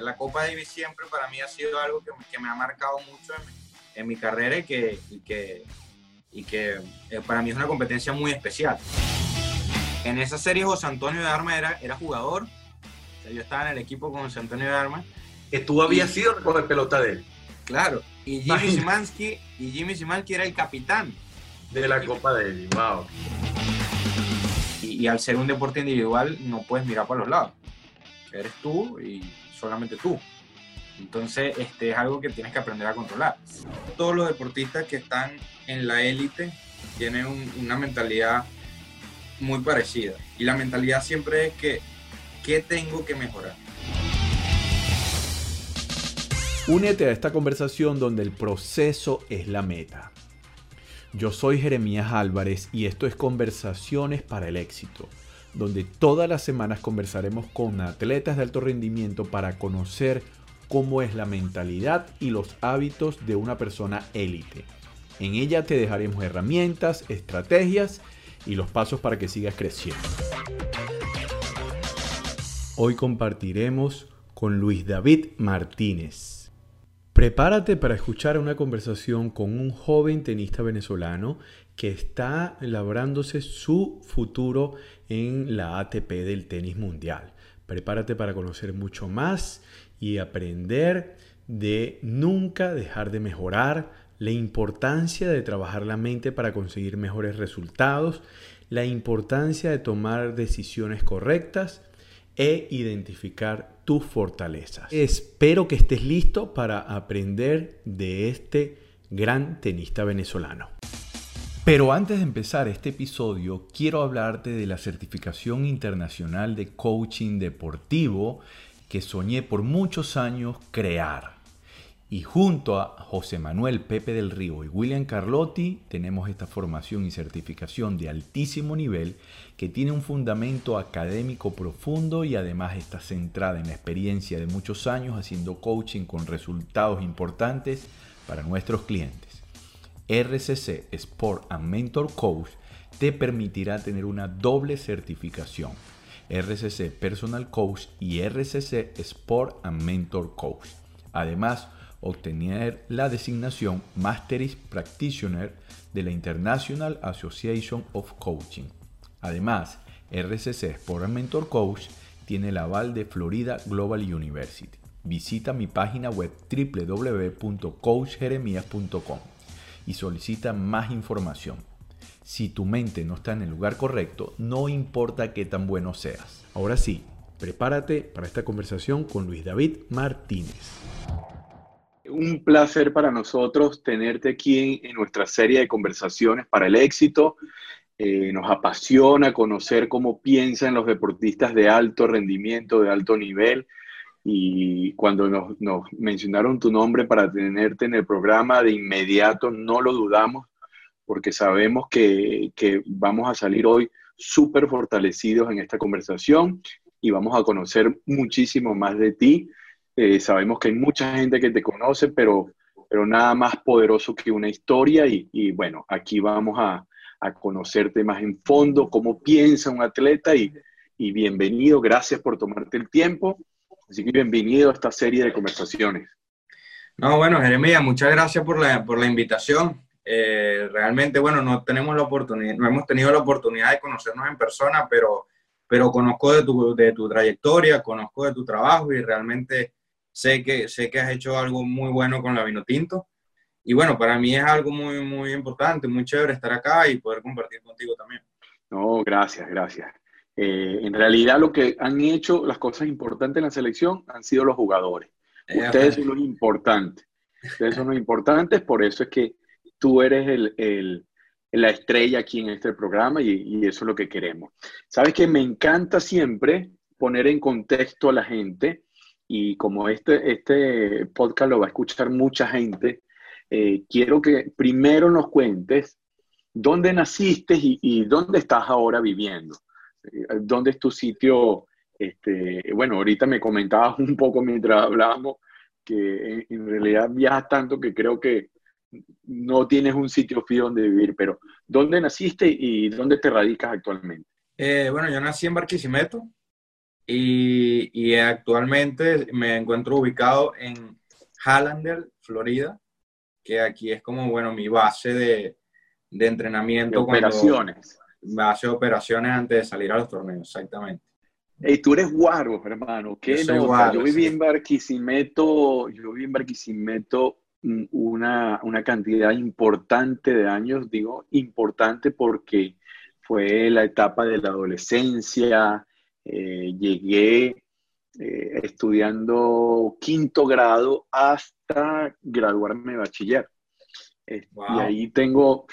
La Copa Davis siempre para mí ha sido algo que, me ha marcado mucho en, mi carrera y que, y que, y que eh, para mí es una competencia muy especial. En esa serie José Antonio de Armas era, era jugador, yo estaba en el equipo con José Antonio de Armas. Que tú habías sido con el pelota de él. Claro, y Jimmy Simansky, y Jimmy Simansky era el capitán. De la Copa Davis, wow. Y, y al ser un deporte individual no puedes mirar para los lados. Eres tú y solamente tú. Entonces, este es algo que tienes que aprender a controlar. Todos los deportistas que están en la élite tienen una mentalidad muy parecida. Y la mentalidad siempre es que, ¿qué tengo que mejorar? Únete a esta conversación donde el proceso es la meta. Yo soy Jeremías Álvarez y esto es Conversaciones para el Éxito donde todas las semanas conversaremos con atletas de alto rendimiento para conocer cómo es la mentalidad y los hábitos de una persona élite. En ella te dejaremos herramientas, estrategias y los pasos para que sigas creciendo. Hoy compartiremos con Luis David Martínez. Prepárate para escuchar una conversación con un joven tenista venezolano que está labrándose su futuro en la ATP del tenis mundial. Prepárate para conocer mucho más y aprender de nunca dejar de mejorar, la importancia de trabajar la mente para conseguir mejores resultados, la importancia de tomar decisiones correctas e identificar tus fortalezas. Espero que estés listo para aprender de este gran tenista venezolano. Pero antes de empezar este episodio, quiero hablarte de la certificación internacional de coaching deportivo que soñé por muchos años crear. Y junto a José Manuel Pepe del Río y William Carlotti tenemos esta formación y certificación de altísimo nivel que tiene un fundamento académico profundo y además está centrada en la experiencia de muchos años haciendo coaching con resultados importantes para nuestros clientes. RCC Sport and Mentor Coach te permitirá tener una doble certificación. RCC Personal Coach y RCC Sport and Mentor Coach. Además, obtener la designación Masteris Practitioner de la International Association of Coaching. Además, RCC Sport and Mentor Coach tiene el aval de Florida Global University. Visita mi página web www.coachjeremías.com y solicita más información. Si tu mente no está en el lugar correcto, no importa qué tan bueno seas. Ahora sí, prepárate para esta conversación con Luis David Martínez. Un placer para nosotros tenerte aquí en, nuestra serie de conversaciones para el éxito. Eh, nos apasiona conocer cómo piensan los deportistas de alto rendimiento, de alto nivel y cuando nos, mencionaron tu nombre para tenerte en el programa, de inmediato no lo dudamos, porque sabemos que, vamos a salir hoy súper fortalecidos en esta conversación y vamos a conocer muchísimo más de ti. Eh, sabemos que hay mucha gente que te conoce, pero, pero nada más poderoso que una historia y, bueno, aquí vamos a, conocerte más en fondo, cómo piensa un atleta y, y bienvenido, gracias por tomarte el tiempo Así que bienvenido a esta serie de conversaciones. No, bueno, Jeremia, muchas gracias por la, por la invitación. Eh, realmente, bueno, no tenemos la oportunidad, no hemos tenido la oportunidad de conocernos en persona, pero, pero conozco de tu, de tu trayectoria, conozco de tu trabajo y realmente sé que, sé que has hecho algo muy bueno con la Vino Tinto. Y bueno, para mí es algo muy, muy importante, muy chévere estar acá y poder compartir contigo también. No, gracias, gracias. Eh, en realidad lo que han hecho las cosas importantes en la selección han sido los jugadores. Ustedes son los importantes. Ustedes son los importantes, por eso es que tú eres el, la estrella aquí en este programa y, eso es lo que queremos. Sabes que me encanta siempre poner en contexto a la gente y como este, este podcast lo va a escuchar mucha gente, eh, quiero que primero nos cuentes dónde naciste y dónde estás ahora viviendo. Eh, ¿Dónde es tu sitio? Este, bueno, ahorita me comentabas un poco mientras hablábamos que en, realidad viajas tanto que creo que no tienes un sitio fijo donde vivir, pero ¿dónde naciste y dónde te radicas actualmente? Eh, bueno, yo nací en Barquisimeto, y, y, actualmente me encuentro ubicado en Hallander, Florida, que aquí es como, bueno, mi base de, de entrenamiento. De operaciones. De operaciones antes de salir a los torneos, exactamente. Y tú eres guaro, hermano. ¿Qué yo, yo viví en Barquisimeto, yo viví en Barquisimeto una, una cantidad importante de años, digo importante porque fue la etapa de la adolescencia, eh, llegué eh, estudiando quinto grado hasta graduarme de bachiller. Eh, y ahí tengo...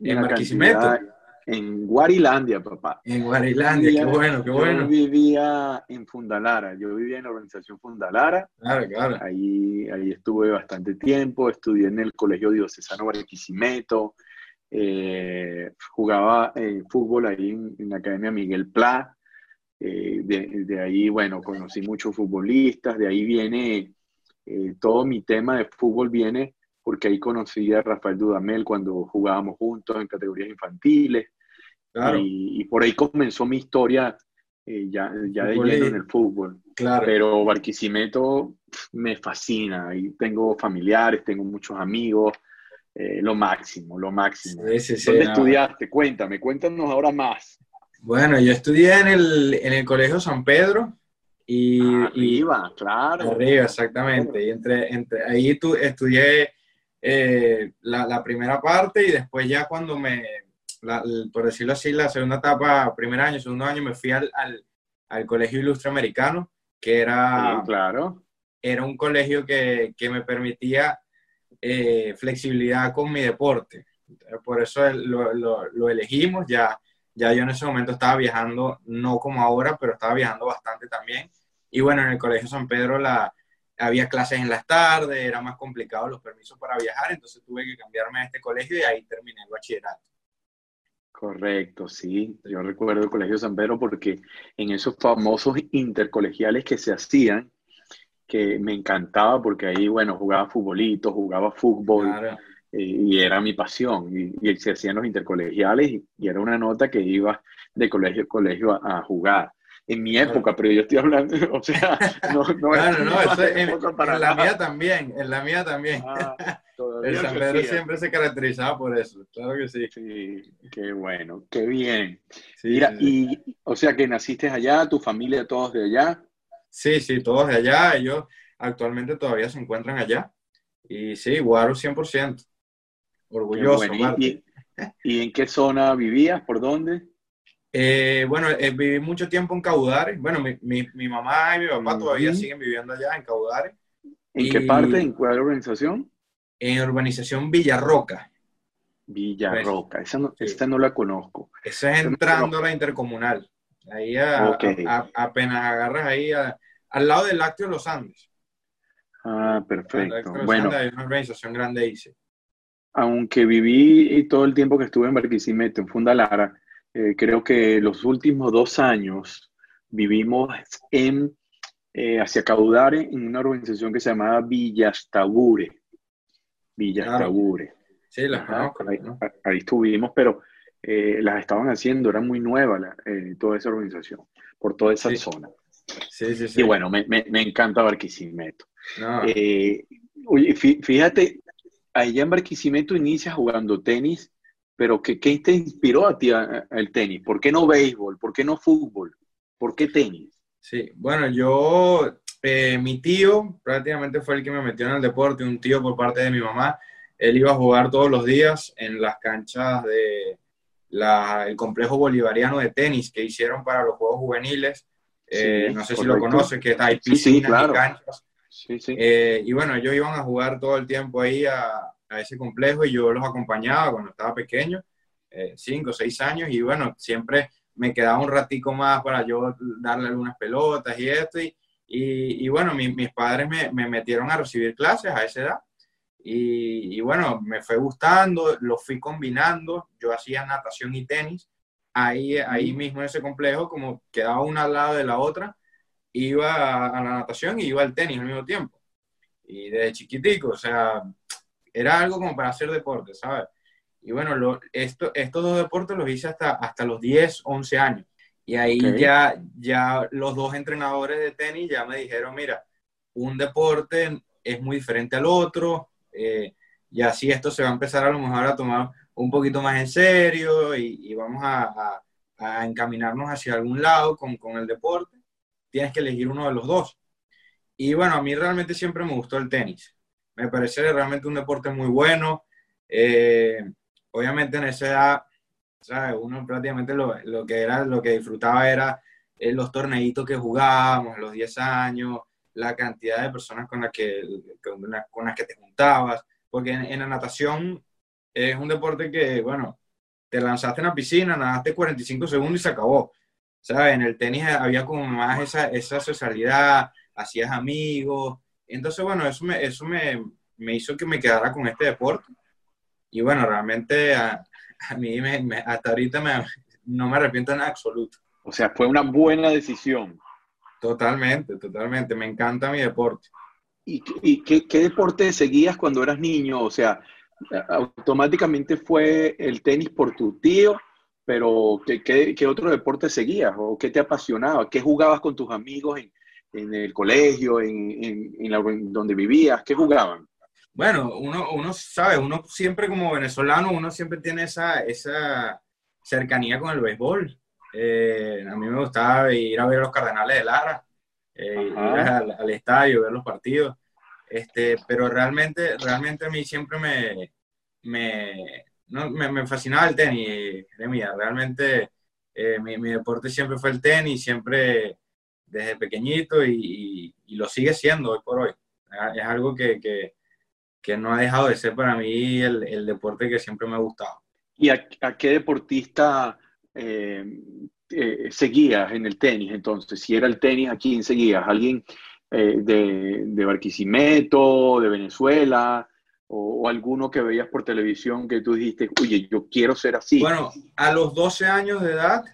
¿En Barquisimeto? En Guarilandia, papá. En Guarilandia, qué bueno, qué bueno. Yo vivía en Fundalara, yo vivía en la organización Fundalara. Claro, claro. Ahí, ahí estuve bastante tiempo, estudié en el Colegio Diocesano Barquisimeto, eh, jugaba eh, fútbol ahí en, la Academia Miguel Pla. Eh, de, ahí, bueno, conocí muchos futbolistas, de ahí viene todo mi tema de fútbol, viene porque ahí conocí a Rafael Dudamel cuando jugábamos juntos en categorías infantiles. Y, por ahí comenzó mi historia eh, ya, ya de lleno en el fútbol. Claro. Pero Barquisimeto me fascina. Ahí tengo familiares, tengo muchos amigos. Eh, lo máximo, lo máximo. ¿Dónde estudiaste? Cuéntame, cuéntanos ahora más. Bueno, yo estudié en el, en el Colegio San Pedro. Y, arriba, claro. Arriba, exactamente. Y entre, entre, ahí tu, estudié eh, la, la, primera parte y después ya cuando me, por decirlo así, la segunda etapa, primer año, segundo año, me fui al, al, Colegio Ilustre Americano, que era, claro. era un colegio que, que me permitía eh, flexibilidad con mi deporte. Por eso lo, lo, lo, elegimos, ya, ya yo en ese momento estaba viajando, no como ahora, pero estaba viajando bastante también. Y bueno, en el Colegio San Pedro la, había clases en las tardes, era más complicado los permisos para viajar, entonces tuve que cambiarme a este colegio y ahí terminé el bachillerato. Correcto, sí. Yo recuerdo el Colegio San Pedro porque en esos famosos intercolegiales que se hacían, que me encantaba porque ahí, bueno, jugaba futbolito, jugaba fútbol eh, y era mi pasión. Y, se hacían los intercolegiales y, era una nota que iba de colegio a colegio a, jugar. En mi época, pero yo estoy hablando, o sea, no, no, claro, no, en, la mía también, en la mía también. Ah, el San Pedro siempre se caracterizaba por eso, claro que sí. Sí, qué bueno, qué bien. Mira, y, o sea que naciste allá, tu familia, todos de allá. Sí, sí, todos de allá, ellos actualmente todavía se encuentran allá. Y sí, Guaro 100%. Orgulloso. y, en qué zona vivías? ¿Por dónde? Eh, bueno, eh, viví mucho tiempo en Caudares. Bueno, mi, mi, mi mamá y mi papá todavía siguen viviendo allá en Caudares. ¿En qué parte? ¿En cuál organización? en urbanización Villarroca. Villarroca, esa no, no la conozco. Esa es entrando a la intercomunal. Ahí apenas agarras ahí al lado del lácteo de los Andes. Ah, perfecto. Bueno, hay una organización grande ahí, Aunque viví todo el tiempo que estuve en Barquisimeto, en Fundalara, eh, creo que los últimos dos años vivimos en eh, hacia Caudare en una organización que se llamaba Villastabure. Villa Tabure. Sí, las conozco. Ahí, estuvimos, pero eh, las estaban haciendo, era muy nueva eh, toda esa organización, por toda esa zona. Sí, sí, sí. Y bueno, me, me, me encanta Barquisimeto. Eh, oye, fíjate, allá en Barquisimeto inicias jugando tenis, pero ¿qué, qué te inspiró a ti el tenis? ¿Por qué no béisbol? ¿Por qué no fútbol? ¿Por qué tenis? Sí, bueno, yo eh, mi tío prácticamente fue el que me metió en el deporte, un tío por parte de mi mamá. Él iba a jugar todos los días en las canchas del el complejo bolivariano de tenis que hicieron para los Juegos Juveniles. Eh, no sé si lo conoces, que hay piscinas y canchas. Eh, y bueno, ellos iban a jugar todo el tiempo ahí a, a, ese complejo y yo los acompañaba cuando estaba pequeño, cinco o seis años, y bueno, siempre me quedaba un ratico más para yo darle algunas pelotas y esto, y, y, bueno, mis padres me, me, metieron a recibir clases a esa edad. Y, y, bueno, me fue gustando, lo fui combinando. Yo hacía natación y tenis. Ahí, ahí mismo en ese complejo, como quedaba una al lado de la otra, iba a, la natación y iba al tenis al mismo tiempo. Y desde chiquitico, o sea, era algo como para hacer deporte, ¿sabes? Y bueno, lo, esto, estos dos deportes los hice hasta, hasta los 10, 11 años. Y ahí ya, ya los dos entrenadores de tenis ya me dijeron, mira, un deporte es muy diferente al otro, eh, y así esto se va a empezar a lo mejor a tomar un poquito más en serio y, vamos a, a, encaminarnos hacia algún lado con, con, el deporte. Tienes que elegir uno de los dos. Y bueno, a mí realmente siempre me gustó el tenis. Me parece realmente un deporte muy bueno. Eh, obviamente en esa edad, ¿sabes? uno prácticamente lo, lo, que era, lo que disfrutaba era eh, los torneitos que jugábamos, los 10 años, la cantidad de personas con las que, con, las que te juntabas, porque en, la natación es un deporte que, bueno, te lanzaste en la piscina, nadaste 45 segundos y se acabó. ¿Sabes? En el tenis había como más esa, esa socialidad, hacías amigos. Entonces, bueno, eso me, eso me, me hizo que me quedara con este deporte. Y bueno, realmente a, a mí me, hasta ahorita me, no me arrepiento en absoluto. O sea, fue una buena decisión. Totalmente, totalmente. Me encanta mi deporte. ¿Y, y qué, qué, deporte seguías cuando eras niño? O sea, automáticamente fue el tenis por tu tío, pero ¿qué, qué, qué otro deporte seguías? ¿O qué te apasionaba? ¿Qué jugabas con tus amigos en, en el colegio, en, en, en, la, donde vivías? ¿Qué jugaban? Bueno, uno, uno sabe, uno siempre como venezolano, uno siempre tiene esa, esa cercanía con el béisbol. Eh, a mí me gustaba ir a ver a los Cardenales de Lara, eh, ir al, estadio, ver los partidos. Este, pero realmente, realmente a mí siempre me, me, no, me, fascinaba el tenis, Realmente eh, mi, mi, deporte siempre fue el tenis, siempre desde pequeñito y, y, lo sigue siendo hoy por hoy. Es algo que, que, que, no ha dejado de ser para mí el, el deporte que siempre me ha gustado. ¿Y a, a qué deportista eh, eh, seguías en el tenis entonces? Si era el tenis, ¿a quién seguías? ¿Alguien eh, de, de, Barquisimeto, de Venezuela? O, alguno que veías por televisión que tú dijiste, oye, yo quiero ser así? Bueno, a los 12 años de edad,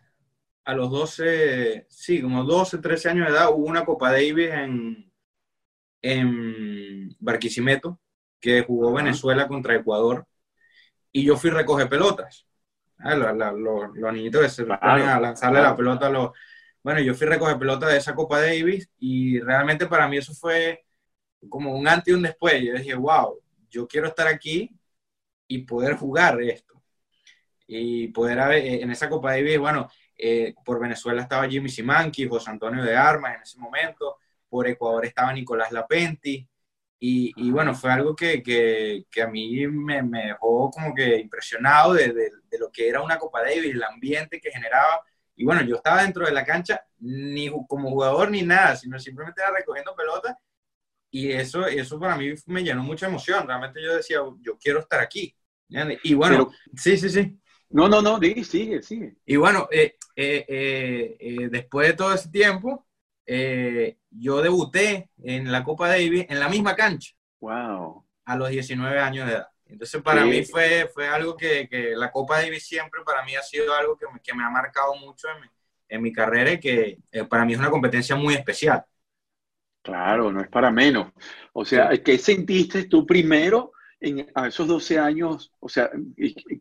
a los 12, sí, como 12, 13 años de edad, hubo una Copa Davis en, en Barquisimeto, que jugó Venezuela contra Ecuador, y yo fui a recoger pelotas. Ah, los, niñitos que se ponen a lanzarle la pelota a los... Bueno, yo fui a recoger pelota de esa Copa Davis y realmente para mí eso fue como un antes y un después. Yo dije, wow, yo quiero estar aquí y poder jugar esto. Y poder haber, eh, en esa Copa Davis, bueno, eh, por Venezuela estaba Jimmy Simanqui, José Antonio de Armas en ese momento, por Ecuador estaba Nicolás Lapenti, y, bueno, fue algo que, que, a mí me, me, dejó como que impresionado de, de, lo que era una Copa Davis, el ambiente que generaba. Y bueno, yo estaba dentro de la cancha ni como jugador ni nada, sino simplemente era recogiendo pelotas. Y eso, eso para mí me llenó mucha emoción. Realmente yo decía, yo quiero estar aquí. Y bueno, sí, sí, sí. No, no, no, sigue, sigue. Y bueno, eh, eh, eh, después de todo ese tiempo, yo debuté en la Copa Davis en la misma cancha. Wow. A los 19 años de edad. Entonces, para mí fue, fue algo que, que, la Copa Davis siempre para mí ha sido algo que me, que me ha marcado mucho en mi, en mi carrera y que para mí es una competencia muy especial. Claro, no es para menos. O sea, ¿qué sentiste tú primero en, a esos 12 años? O sea,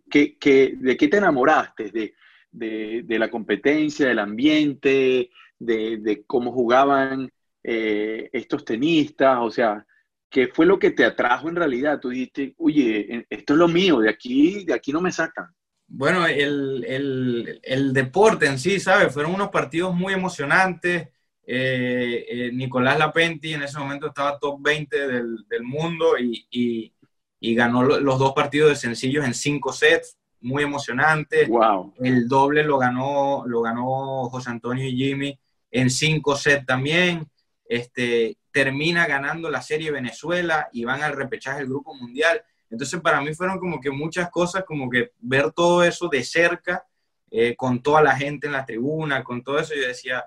¿qué, qué, de qué te enamoraste? ¿De, de, de la competencia, del ambiente, de, cómo jugaban eh, estos tenistas, o sea, ¿qué fue lo que te atrajo en realidad? Tú dijiste, oye, esto es lo mío, de aquí, de aquí no me sacan. Bueno, el, el, el deporte en sí, ¿sabes? Fueron unos partidos muy emocionantes. Eh, eh, Nicolás Lapenti en ese momento estaba top 20 del, del mundo y, y, y, ganó los dos partidos de sencillos en cinco sets, muy emocionante. Wow. El doble lo ganó, lo ganó José Antonio y Jimmy en cinco sets también. Este, termina ganando la serie Venezuela y van al repechaje del Grupo Mundial. Entonces, para mí fueron como que muchas cosas, como que ver todo eso de cerca, eh, con toda la gente en la tribuna, con todo eso, yo decía,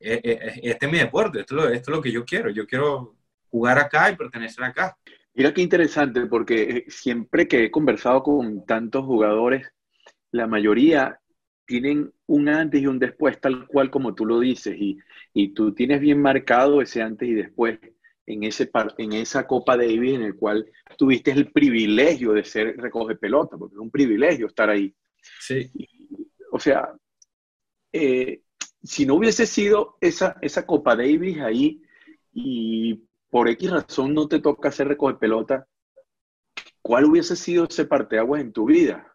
eh, eh, este es mi deporte, esto, esto es lo que yo quiero, yo quiero jugar acá y pertenecer acá. Mira qué interesante, porque siempre que he conversado con tantos jugadores, la mayoría tienen un antes y un después, tal cual como tú lo dices, y, y tú tienes bien marcado ese antes y después en, ese en esa Copa Davis en el cual tuviste el privilegio de ser recoge pelota, porque es un privilegio estar ahí. Sí. o sea, eh, si no hubiese sido esa, esa Copa Davis ahí y por X razón no te toca hacer recoger pelota, ¿cuál hubiese sido ese parteaguas en tu vida?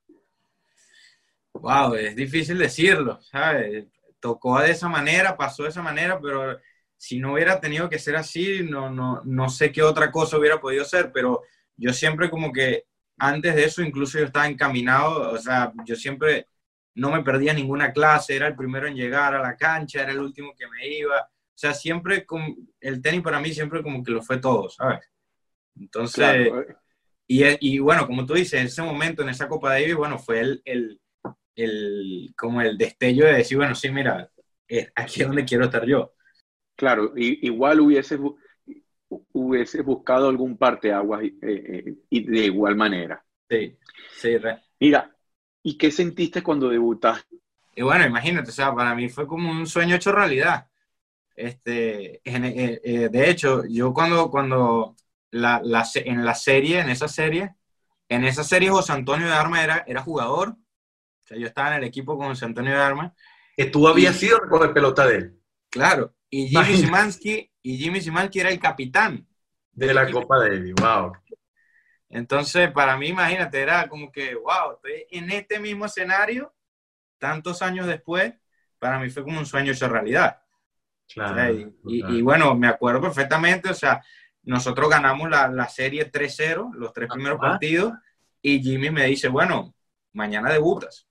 Wow, es difícil decirlo. Tocó de esa manera, pasó de esa manera, pero si no hubiera tenido que ser así, no, no, no sé qué otra cosa hubiera podido ser, pero yo siempre como que antes de eso incluso yo estaba encaminado, o sea, yo siempre no me perdía ninguna clase, era el primero en llegar a la cancha, era el último que me iba, sea, siempre con, el tenis para mí siempre como que lo fue todo, ¿sabes? Entonces, y, y, bueno, como tú dices, en ese momento, en esa Copa Davis, bueno, fue el, el, el, como el destello de decir, bueno, sí, mira, aquí es donde quiero estar yo. Claro, y, igual hubiese, hubiese buscado algún parte agua eh, eh, y de igual manera. Sí, sí. Mira, ¿y qué sentiste cuando debutaste? Y bueno, imagínate, o sea, para mí fue como un sueño hecho realidad. Este, eh, de hecho, yo cuando, cuando la, la, en la serie, en esa serie, en esa serie José Antonio de Arma era, era jugador, o sea, yo estaba en el equipo con José Antonio de Arma. Que tú habías sido el pelota de él. Claro, y Jimmy Simansky, y Jimmy Simansky era el capitán. De la Copa Davis, wow. Entonces, para mí, imagínate, era como que, wow, estoy en este mismo escenario, tantos años después, para mí fue como un sueño hecho realidad. Claro, y, bueno, me acuerdo perfectamente, o sea, nosotros ganamos la, la serie 3-0, los tres primeros partidos, y Jimmy me dice, bueno, mañana debutas.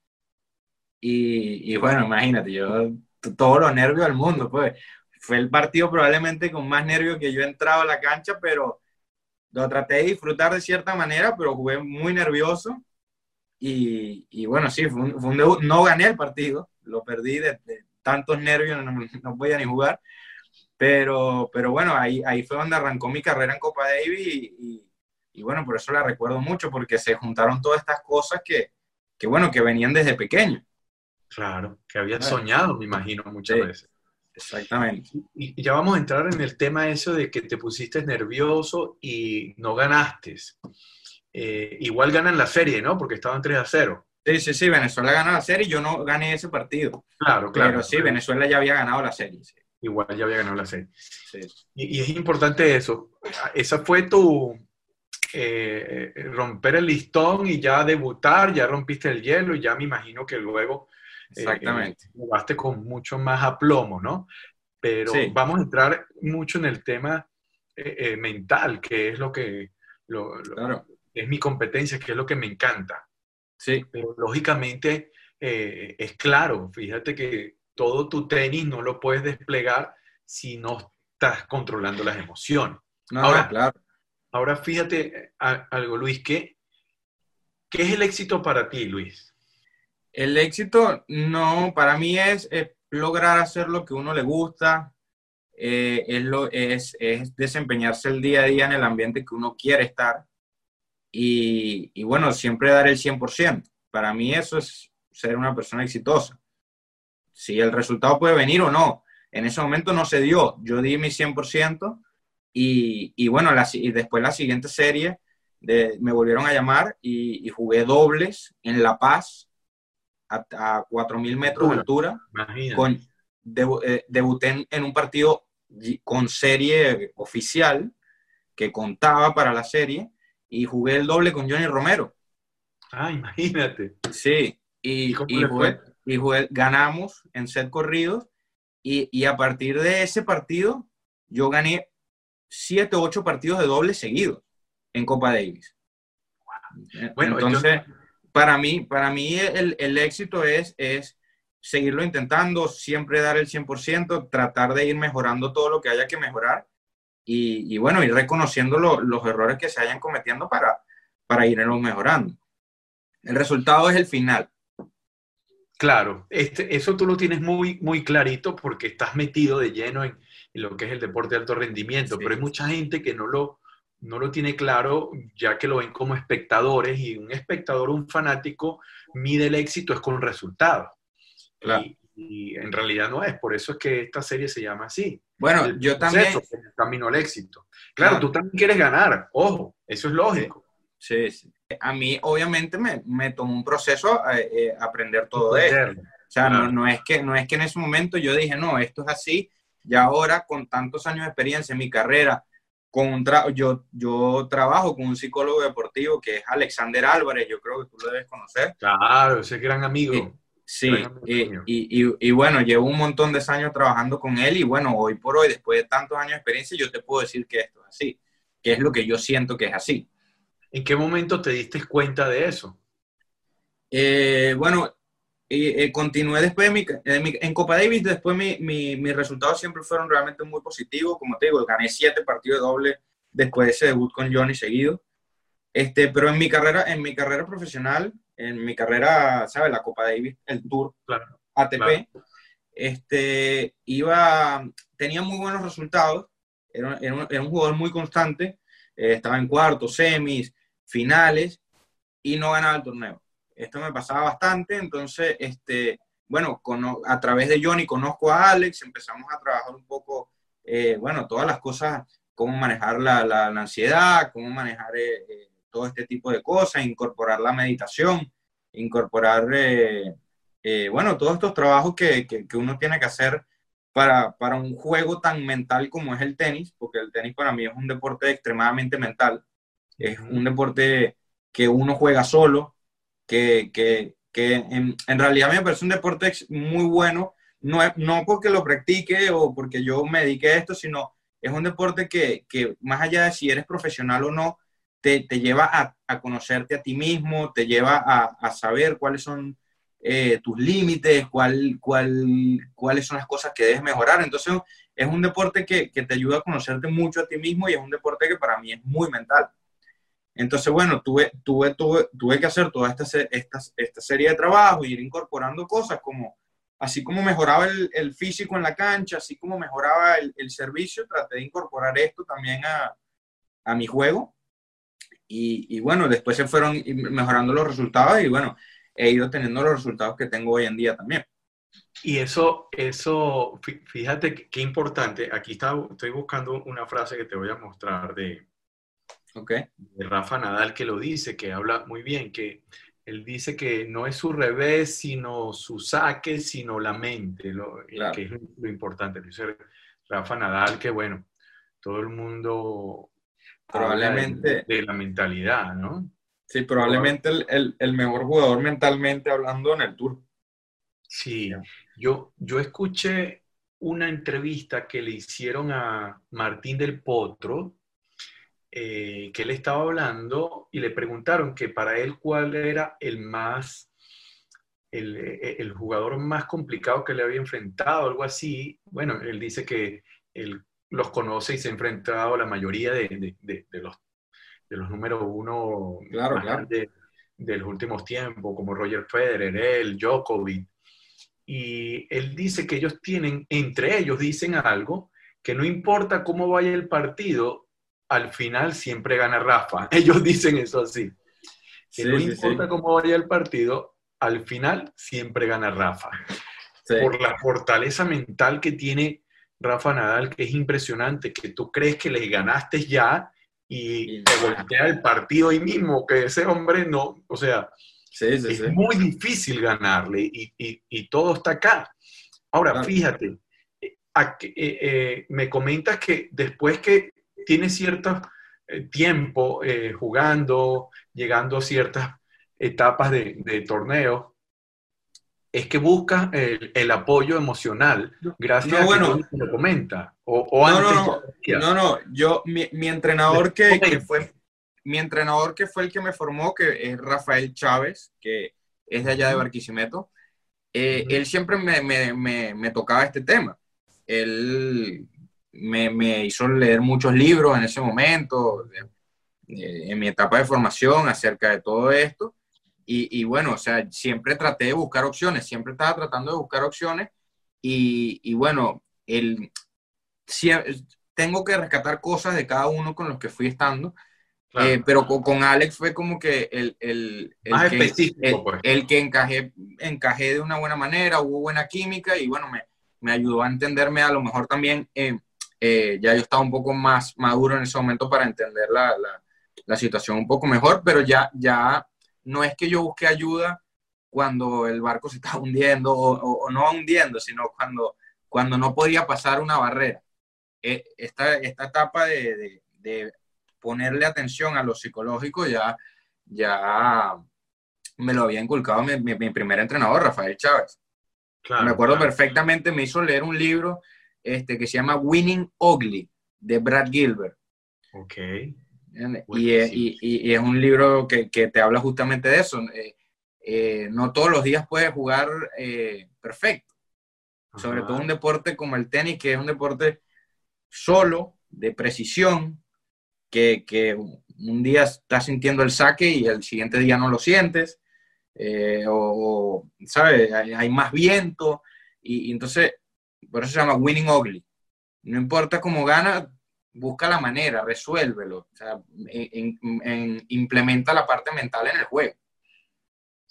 Y, y bueno, imagínate, yo todos los nervios del mundo, pues fue el partido probablemente con más nervios que yo he entrado a la cancha, pero lo traté de disfrutar de cierta manera, pero jugué muy nervioso. Y, y bueno, sí, fue un, debut. No gané el partido, lo perdí de, tantos nervios, no, no, podía ni jugar. Pero, pero bueno, ahí, ahí fue donde arrancó mi carrera en Copa Davis y, y, bueno, por eso la recuerdo mucho, porque se juntaron todas estas cosas que, que bueno, que venían desde pequeño. Claro, que había soñado, me imagino, muchas veces. Exactamente. Y, ya vamos a entrar en el tema eso de que te pusiste nervioso y no ganaste. Eh, igual ganan la serie, ¿no? Porque estaban 3 a 0. Sí, sí, sí, Venezuela ganó la serie y yo no gané ese partido. Claro, claro. Pero sí, Venezuela ya había ganado la serie. Igual ya había ganado la serie. Sí. Y, es importante eso. Esa fue tu eh, romper el listón y ya debutar, ya rompiste el hielo y ya me imagino que luego Exactamente. Eh, jugaste con mucho más aplomo, ¿no? Pero vamos a entrar mucho en el tema eh, eh, mental, que es lo que es mi competencia, que es lo que me encanta. Sí. Pero lógicamente es claro, fíjate que todo tu tenis no lo puedes desplegar si no estás controlando las emociones. ahora, claro. ahora fíjate algo, Luis, ¿qué, ¿qué es el éxito para ti, Luis? El éxito no, para mí es, lograr hacer lo que uno le gusta, eh, es, lo, es, es, desempeñarse el día a día en el ambiente que uno quiere estar y, y, bueno, siempre dar el 100%. Para mí eso es ser una persona exitosa. Si el resultado puede venir o no, en ese momento no se dio. Yo di mi 100% y, y bueno, la, y después la siguiente serie de, me volvieron a llamar y, y jugué dobles en La Paz a, 4.000 metros de altura. Con, eh, debuté en, un partido con serie oficial que contaba para la serie y jugué el doble con Johnny Romero. Ah, imagínate. Sí, y, y, jugué, ganamos en set corridos y, y, a partir de ese partido yo gané 7 o 8 partidos de doble seguidos en Copa Davis. Bueno, entonces para mí, para mí el, el éxito es, es seguirlo intentando, siempre dar el 100%, tratar de ir mejorando todo lo que haya que mejorar y, y bueno, ir reconociendo los errores que se hayan cometiendo para, para irlos mejorando. El resultado es el final. Claro, este, eso tú lo tienes muy, muy clarito porque estás metido de lleno en, en lo que es el deporte de alto rendimiento, pero hay mucha gente que no lo, no lo tiene claro ya que lo ven como espectadores y un espectador, un fanático, mide el éxito es con resultados. Y, en realidad no es, por eso es que esta serie se llama así. Bueno, yo también... El camino al éxito. Claro, tú también quieres ganar, ojo, eso es lógico. Sí, sí. A mí obviamente me, me tomó un proceso a, eh, eh, aprender todo esto. O sea, no, no, es que, no es que en ese momento yo dije, no, esto es así, y ahora con tantos años de experiencia en mi carrera, con yo, yo trabajo con un psicólogo deportivo que es Alexander Álvarez, yo creo que tú lo debes conocer. Claro, ese gran amigo. Sí, y, y, y, bueno, llevo un montón de años trabajando con él y bueno, hoy por hoy, después de tantos años de experiencia, yo te puedo decir que esto es así, que es lo que yo siento que es así. ¿En qué momento te diste cuenta de eso? Eh, bueno, eh, continué después de mi, en Copa Davis, después mi, mi, mis resultados siempre fueron realmente muy positivos, como te digo, gané siete partidos de doble después de ese debut con Johnny seguido. Este, pero en mi carrera, en mi carrera profesional, en mi carrera, ¿sabes? La Copa Davis, el Tour, ATP, este, iba, tenía muy buenos resultados, era, era, un, jugador muy constante, eh, estaba en cuartos, semis, finales, y no ganaba el torneo. Esto me pasaba bastante, entonces, este, bueno, a través de Johnny conozco a Alex, empezamos a trabajar un poco, eh, bueno, todas las cosas, cómo manejar la, la, ansiedad, cómo manejar eh, eh, todo este tipo de cosas, incorporar la meditación, incorporar, bueno, todos estos trabajos que, que, que uno tiene que hacer para, para, un juego tan mental como es el tenis, porque el tenis para mí es un deporte extremadamente mental, es un deporte que uno juega solo, que, que, que en, en, realidad me parece un deporte muy bueno, no, no porque lo practique o porque yo me dedique a esto, sino es un deporte que, que más allá de si eres profesional o no, te, lleva a, a, conocerte a ti mismo, te lleva a, a saber cuáles son eh, tus límites, cuál, cuál, cuáles son las cosas que debes mejorar. Entonces es un deporte que, que te ayuda a conocerte mucho a ti mismo y es un deporte que para mí es muy mental. Entonces, bueno, tuve, tuve, tuve, tuve que hacer toda esta, esta, esta serie de trabajo y ir incorporando cosas como, así como mejoraba el, el físico en la cancha, así como mejoraba el, el, servicio, traté de incorporar esto también a, a mi juego. Y, y, bueno, después se fueron mejorando los resultados y bueno, he ido teniendo los resultados que tengo hoy en día también. Y eso, eso, fíjate qué importante. Aquí está, estoy buscando una frase que te voy a mostrar de, de Rafa Nadal que lo dice, que habla muy bien, que él dice que no es su revés, sino su saque, sino la mente, lo, que es lo importante. Dice Rafa Nadal que, bueno, todo el mundo probablemente de, la mentalidad, ¿no? Sí, probablemente el, el, mejor jugador mentalmente hablando en el tour. Sí, yo, yo escuché una entrevista que le hicieron a Martín del Potro, eh, que él estaba hablando y le preguntaron que para él cuál era el más, el, eh, el, jugador más complicado que le había enfrentado, algo así. Bueno, él dice que él los conoce y se ha enfrentado a la mayoría de, de, de, los, de los números uno claro, claro. De, los últimos tiempos, como Roger Federer, él, Djokovic. Y él dice que ellos tienen, entre ellos dicen algo, que no importa cómo vaya el partido, al final siempre gana Rafa. Ellos dicen eso así. Que no importa cómo vaya el partido, al final siempre gana Rafa. Por la fortaleza mental que tiene Rafa Nadal, que es impresionante, que tú crees que le ganaste ya y te voltea el partido ahí mismo, que ese hombre no, o sea, es muy difícil ganarle y, y, y, todo está acá. Ahora, fíjate, eh, eh, eh, me comentas que después que tiene cierto eh, tiempo jugando, llegando a ciertas etapas de, de torneo, es que busca el, el, apoyo emocional, gracias no, a que lo comenta. O, o no, antes no, no, no, yo, mi, mi entrenador que, que, fue, mi entrenador que fue el que me formó, que es Rafael Chávez, que es de allá de Barquisimeto, eh, uh -huh. él siempre me, me, me, me, tocaba este tema. Él me, me, hizo leer muchos libros en ese momento, en mi etapa de formación acerca de todo esto. Y, y, bueno, o sea, siempre traté de buscar opciones, siempre estaba tratando de buscar opciones. Y, y bueno, el, si, tengo que rescatar cosas de cada uno con los que fui estando. Claro. Eh, pero con, con, Alex fue como que el, el, el Más que, específico, pues. el, que encajé, encajé de una buena manera, hubo buena química y bueno, me, me ayudó a entenderme a lo mejor también eh, eh, ya yo estaba un poco más maduro en ese momento para entender la, la, la, situación un poco mejor, pero ya, ya no es que yo busque ayuda cuando el barco se estaba hundiendo, o, no hundiendo, sino cuando, cuando no podía pasar una barrera. E, esta, esta etapa de, de, ponerle atención a lo psicológico ya, ya me lo había inculcado mi, mi, primer entrenador, Rafael Chávez. me acuerdo perfectamente, me hizo leer un libro este, que se llama Winning Ugly, de Brad Gilbert. Ok. Y, y, es un libro que, que, te habla justamente de eso. Eh, eh, no todos los días puedes jugar eh, perfecto. Sobre todo un deporte como el tenis, que es un deporte solo, de precisión, que, que un día estás sintiendo el saque y el siguiente día no lo sientes. o, ¿sabes? Hay, más viento. Y, entonces, por eso se llama winning ugly. No importa cómo gana, busca la manera, resuélvelo, o sea, implementa la parte mental en el juego.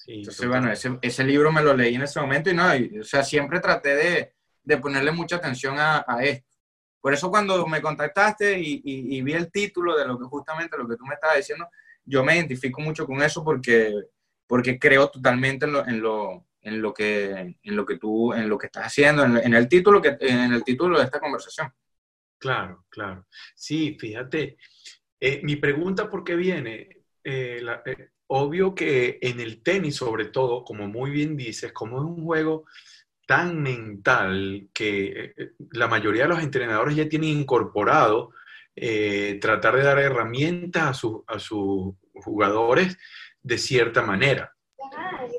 Entonces, bueno, ese, ese, libro me lo leí en ese momento y no, o sea, siempre traté de, de ponerle mucha atención a, a, esto. Por eso cuando me contactaste y, y, vi el título de lo que justamente lo que tú me estabas diciendo, yo me identifico mucho con eso porque, porque creo totalmente en lo, en lo, en lo, que, en lo que tú, en lo que estás haciendo, en, en el título que, en el título de esta conversación. Claro, claro. Sí, fíjate, eh, mi pregunta por qué viene, eh, eh, obvio que en el tenis sobre todo, como muy bien dices, como es un juego tan mental que la mayoría de los entrenadores ya tienen incorporado tratar de dar herramientas a, a sus jugadores de cierta manera.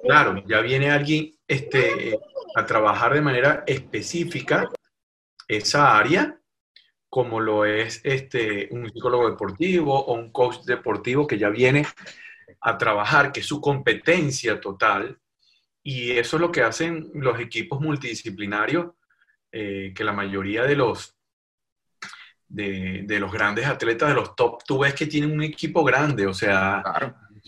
Claro, ya viene alguien este, a trabajar de manera específica esa área como lo es este, un psicólogo deportivo o un coach deportivo que ya viene a trabajar, que es su competencia total. Y eso es lo que hacen los equipos multidisciplinarios, eh, que la mayoría de los, de, los grandes atletas, de los top, tú ves que tienen un equipo grande, o sea,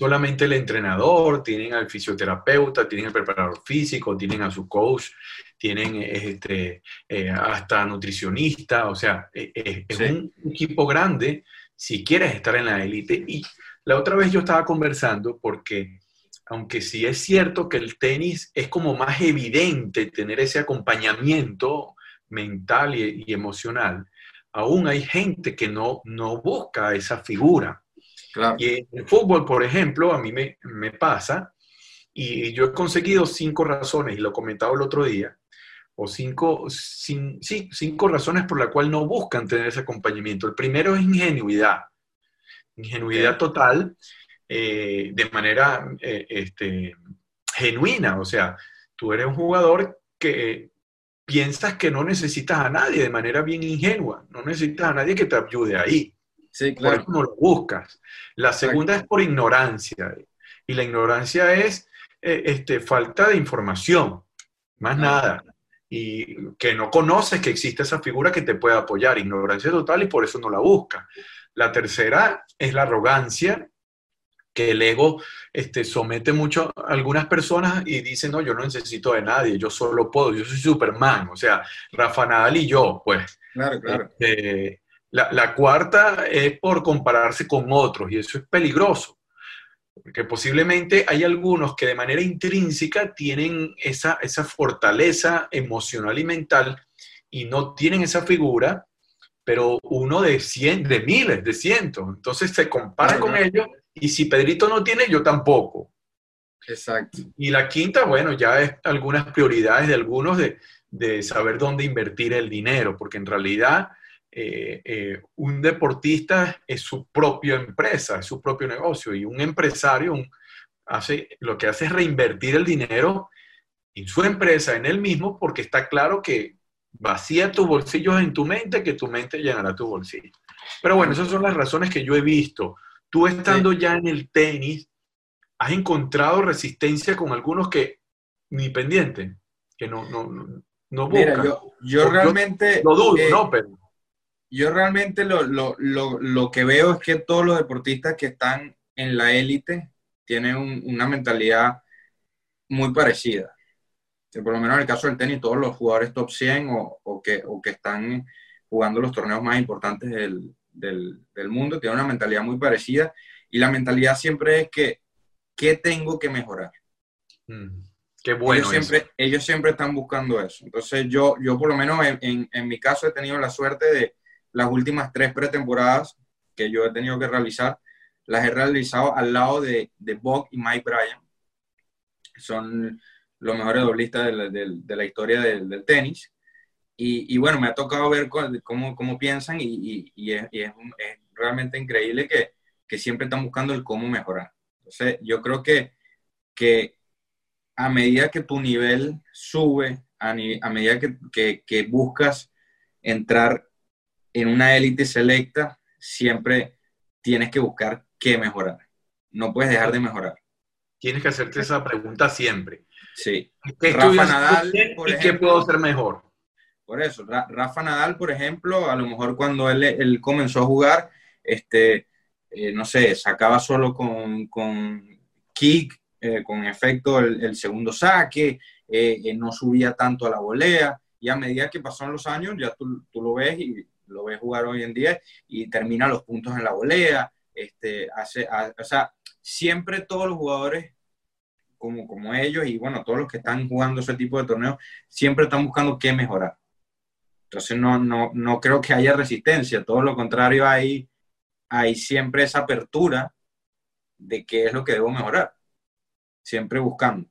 solamente el entrenador, tienen al fisioterapeuta, tienen el preparador físico, tienen a su coach, tienen este, eh, hasta nutricionista, o sea, e, e, es, un equipo grande si quieres estar en la élite. Y la otra vez yo estaba conversando porque, aunque sí es cierto que el tenis es como más evidente tener ese acompañamiento mental y, emocional, aún hay gente que no, no busca esa figura. Y en el fútbol, por ejemplo, a mí me, me pasa, y yo he conseguido cinco razones, y lo comentaba el otro día, o cinco, sí, cinco razones por las cuales no buscan tener ese acompañamiento. El primero es ingenuidad, ingenuidad total, eh, de manera eh, este, genuina, o sea, tú eres un jugador que piensas que no necesitas a nadie de manera bien ingenua, no necesitas a nadie que te ayude ahí. Sí, claro. Por eso no lo buscas. La segunda es por ignorancia, y la ignorancia es eh, este, falta de información, más nada y que no conoces que existe esa figura que te puede apoyar, ignorancia total y por eso no la busca. La tercera es la arrogancia, que el ego este, somete mucho a algunas personas y dicen, no, yo no necesito de nadie, yo solo puedo, yo soy Superman, o sea, Rafa Nadal y yo, pues. Claro, claro. Este, la, la cuarta es por compararse con otros y eso es peligroso porque posiblemente hay algunos que de manera intrínseca tienen esa, esa fortaleza emocional y mental y no tienen esa figura, pero uno de cien, de miles, de cientos. Entonces se compara con ellos y si Pedrito no tiene, yo tampoco. Exacto. Y la quinta, bueno, ya es algunas prioridades de algunos de, de saber dónde invertir el dinero, porque en realidad eh, eh, un deportista es su propia empresa, es su propio negocio y un empresario hace, lo que hace es reinvertir el dinero en su empresa, en él mismo, porque está claro que vacía tus bolsillos en tu mente, que tu mente llenará tu bolsillo. Pero bueno, esas son las razones que yo he visto. Tú estando ya en el tenis, has encontrado resistencia con algunos que ni pendiente, que no, no, no, buscan. yo, realmente... Lo dudo, eh, ¿no? Pero yo realmente lo, lo, lo, lo, que veo es que todos los deportistas que están en la élite tienen una mentalidad muy parecida. Que por lo menos en el caso del tenis, todos los jugadores top 100 o, o, que, o que están jugando los torneos más importantes del, del, del, mundo tienen una mentalidad muy parecida. Y la mentalidad siempre es que, ¿qué tengo que mejorar? Mm. Qué bueno. Ellos siempre, ellos siempre están buscando eso. Entonces yo, yo por lo menos en, en, mi caso he tenido la suerte de las últimas tres pretemporadas que yo he tenido que realizar, las he realizado al lado de, de Bob y Mike Bryan. Son los mejores doblistas de la, de, la historia del, tenis. Y, y, bueno, me ha tocado ver cómo, cómo piensan y, y es, es, realmente increíble que, que, siempre están buscando el cómo mejorar. Entonces, yo creo que, que a medida que tu nivel sube, a, a medida que, que, que, buscas entrar en una élite selecta, siempre tienes que buscar qué mejorar. No puedes dejar de mejorar. Tienes que hacerte esa pregunta siempre. Sí. ¿Qué Rafa Nadal, por ¿y qué puedo hacer mejor? Por eso, Rafa Nadal, por ejemplo, a lo mejor cuando él, él comenzó a jugar, este, eh, no sé, sacaba solo con, con kick, eh, con efecto el, segundo saque, eh, no subía tanto a la volea, y a medida que pasaron los años, ya tú, tú, lo ves y lo ves jugar hoy en día y termina los puntos en la volea, este, hace, o sea, siempre todos los jugadores como, como ellos y bueno, todos los que están jugando ese tipo de torneos, siempre están buscando qué mejorar. Entonces no, no, no creo que haya resistencia, todo lo contrario, hay, hay siempre esa apertura de qué es lo que debo mejorar, siempre buscando.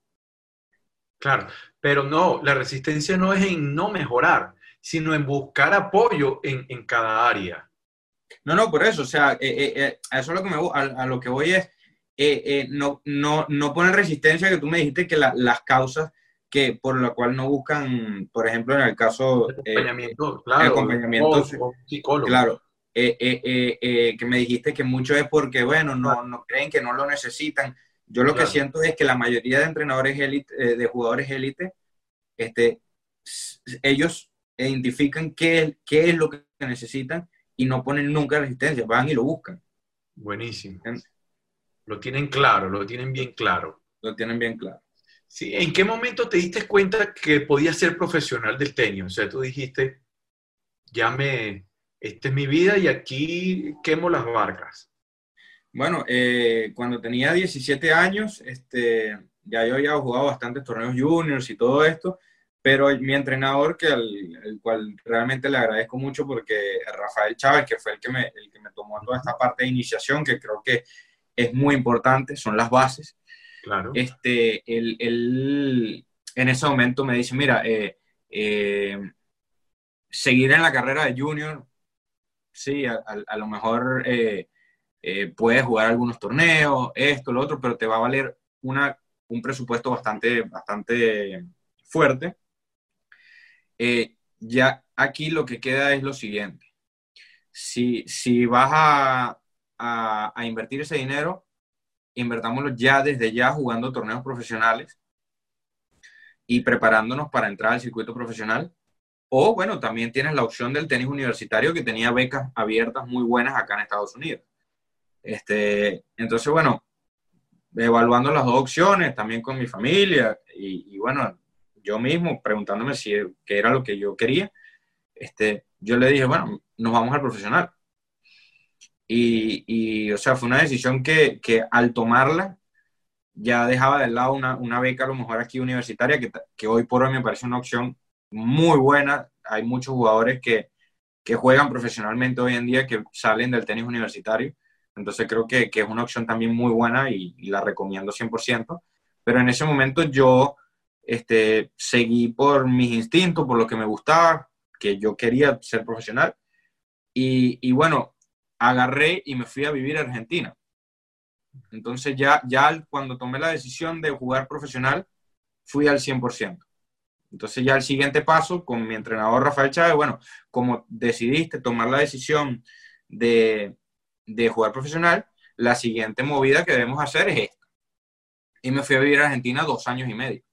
Claro, pero no, la resistencia no es en no mejorar, sino en buscar apoyo en, en cada área. No, no, por eso, o sea, eh, eh, eh, a eso lo que me, a, lo que voy es, no, no, no poner resistencia, que tú me dijiste que las causas que por la cual no buscan, por ejemplo, en el caso... El acompañamiento, claro. acompañamiento, psicólogo. Claro, que me dijiste que mucho es porque, bueno, no, no creen que no lo necesitan. Yo lo que siento es que la mayoría de entrenadores élite, de jugadores élite, este, ellos identifican qué, qué es lo que necesitan y no ponen nunca resistencia, van y lo buscan. Buenísimo. Lo tienen claro, lo tienen bien claro. Lo tienen bien claro. Sí, ¿en qué momento te diste cuenta que podías ser profesional del tenis? O sea, tú dijiste, ya me, esta es mi vida y aquí quemo las barcas. Bueno, eh, cuando tenía 17 años, este, ya yo había jugado bastantes torneos juniors y todo esto, pero mi entrenador, que el cual realmente le agradezco mucho porque Rafael Chávez, que fue el que, me, el que me tomó toda esta parte de iniciación, que creo que es muy importante, son las bases. Claro. Este, él, él en ese momento me dice, mira, eh, eh, seguir en la carrera de junior, sí, a, a, lo mejor eh, puedes jugar algunos torneos, esto, lo otro, pero te va a valer una, un presupuesto bastante, bastante fuerte eh, ya aquí lo que queda es lo siguiente. Si, si vas a, a, invertir ese dinero, invertámoslo ya desde ya jugando torneos profesionales y preparándonos para entrar al circuito profesional. O bueno, también tienes la opción del tenis universitario que tenía becas abiertas muy buenas acá en Estados Unidos. Este, entonces, bueno, evaluando las dos opciones, también con mi familia y, y bueno, yo mismo preguntándome si qué era lo que yo quería, este, yo le dije, bueno, nos vamos al profesional. Y, y o sea, fue una decisión que, que, al tomarla ya dejaba de lado una, una, beca a lo mejor aquí universitaria, que, que, hoy por hoy me parece una opción muy buena. Hay muchos jugadores que, que juegan profesionalmente hoy en día que salen del tenis universitario. Entonces creo que, que es una opción también muy buena y, y la recomiendo 100%. Pero en ese momento yo este, seguí por mis instintos, por lo que me gustaba, que yo quería ser profesional. Y, y, bueno, agarré y me fui a vivir a Argentina. Entonces ya, ya cuando tomé la decisión de jugar profesional, fui al 100%. Entonces ya el siguiente paso con mi entrenador Rafael Chávez, bueno, como decidiste tomar la decisión de, de jugar profesional, la siguiente movida que debemos hacer es esta. Y me fui a vivir a Argentina dos años y medio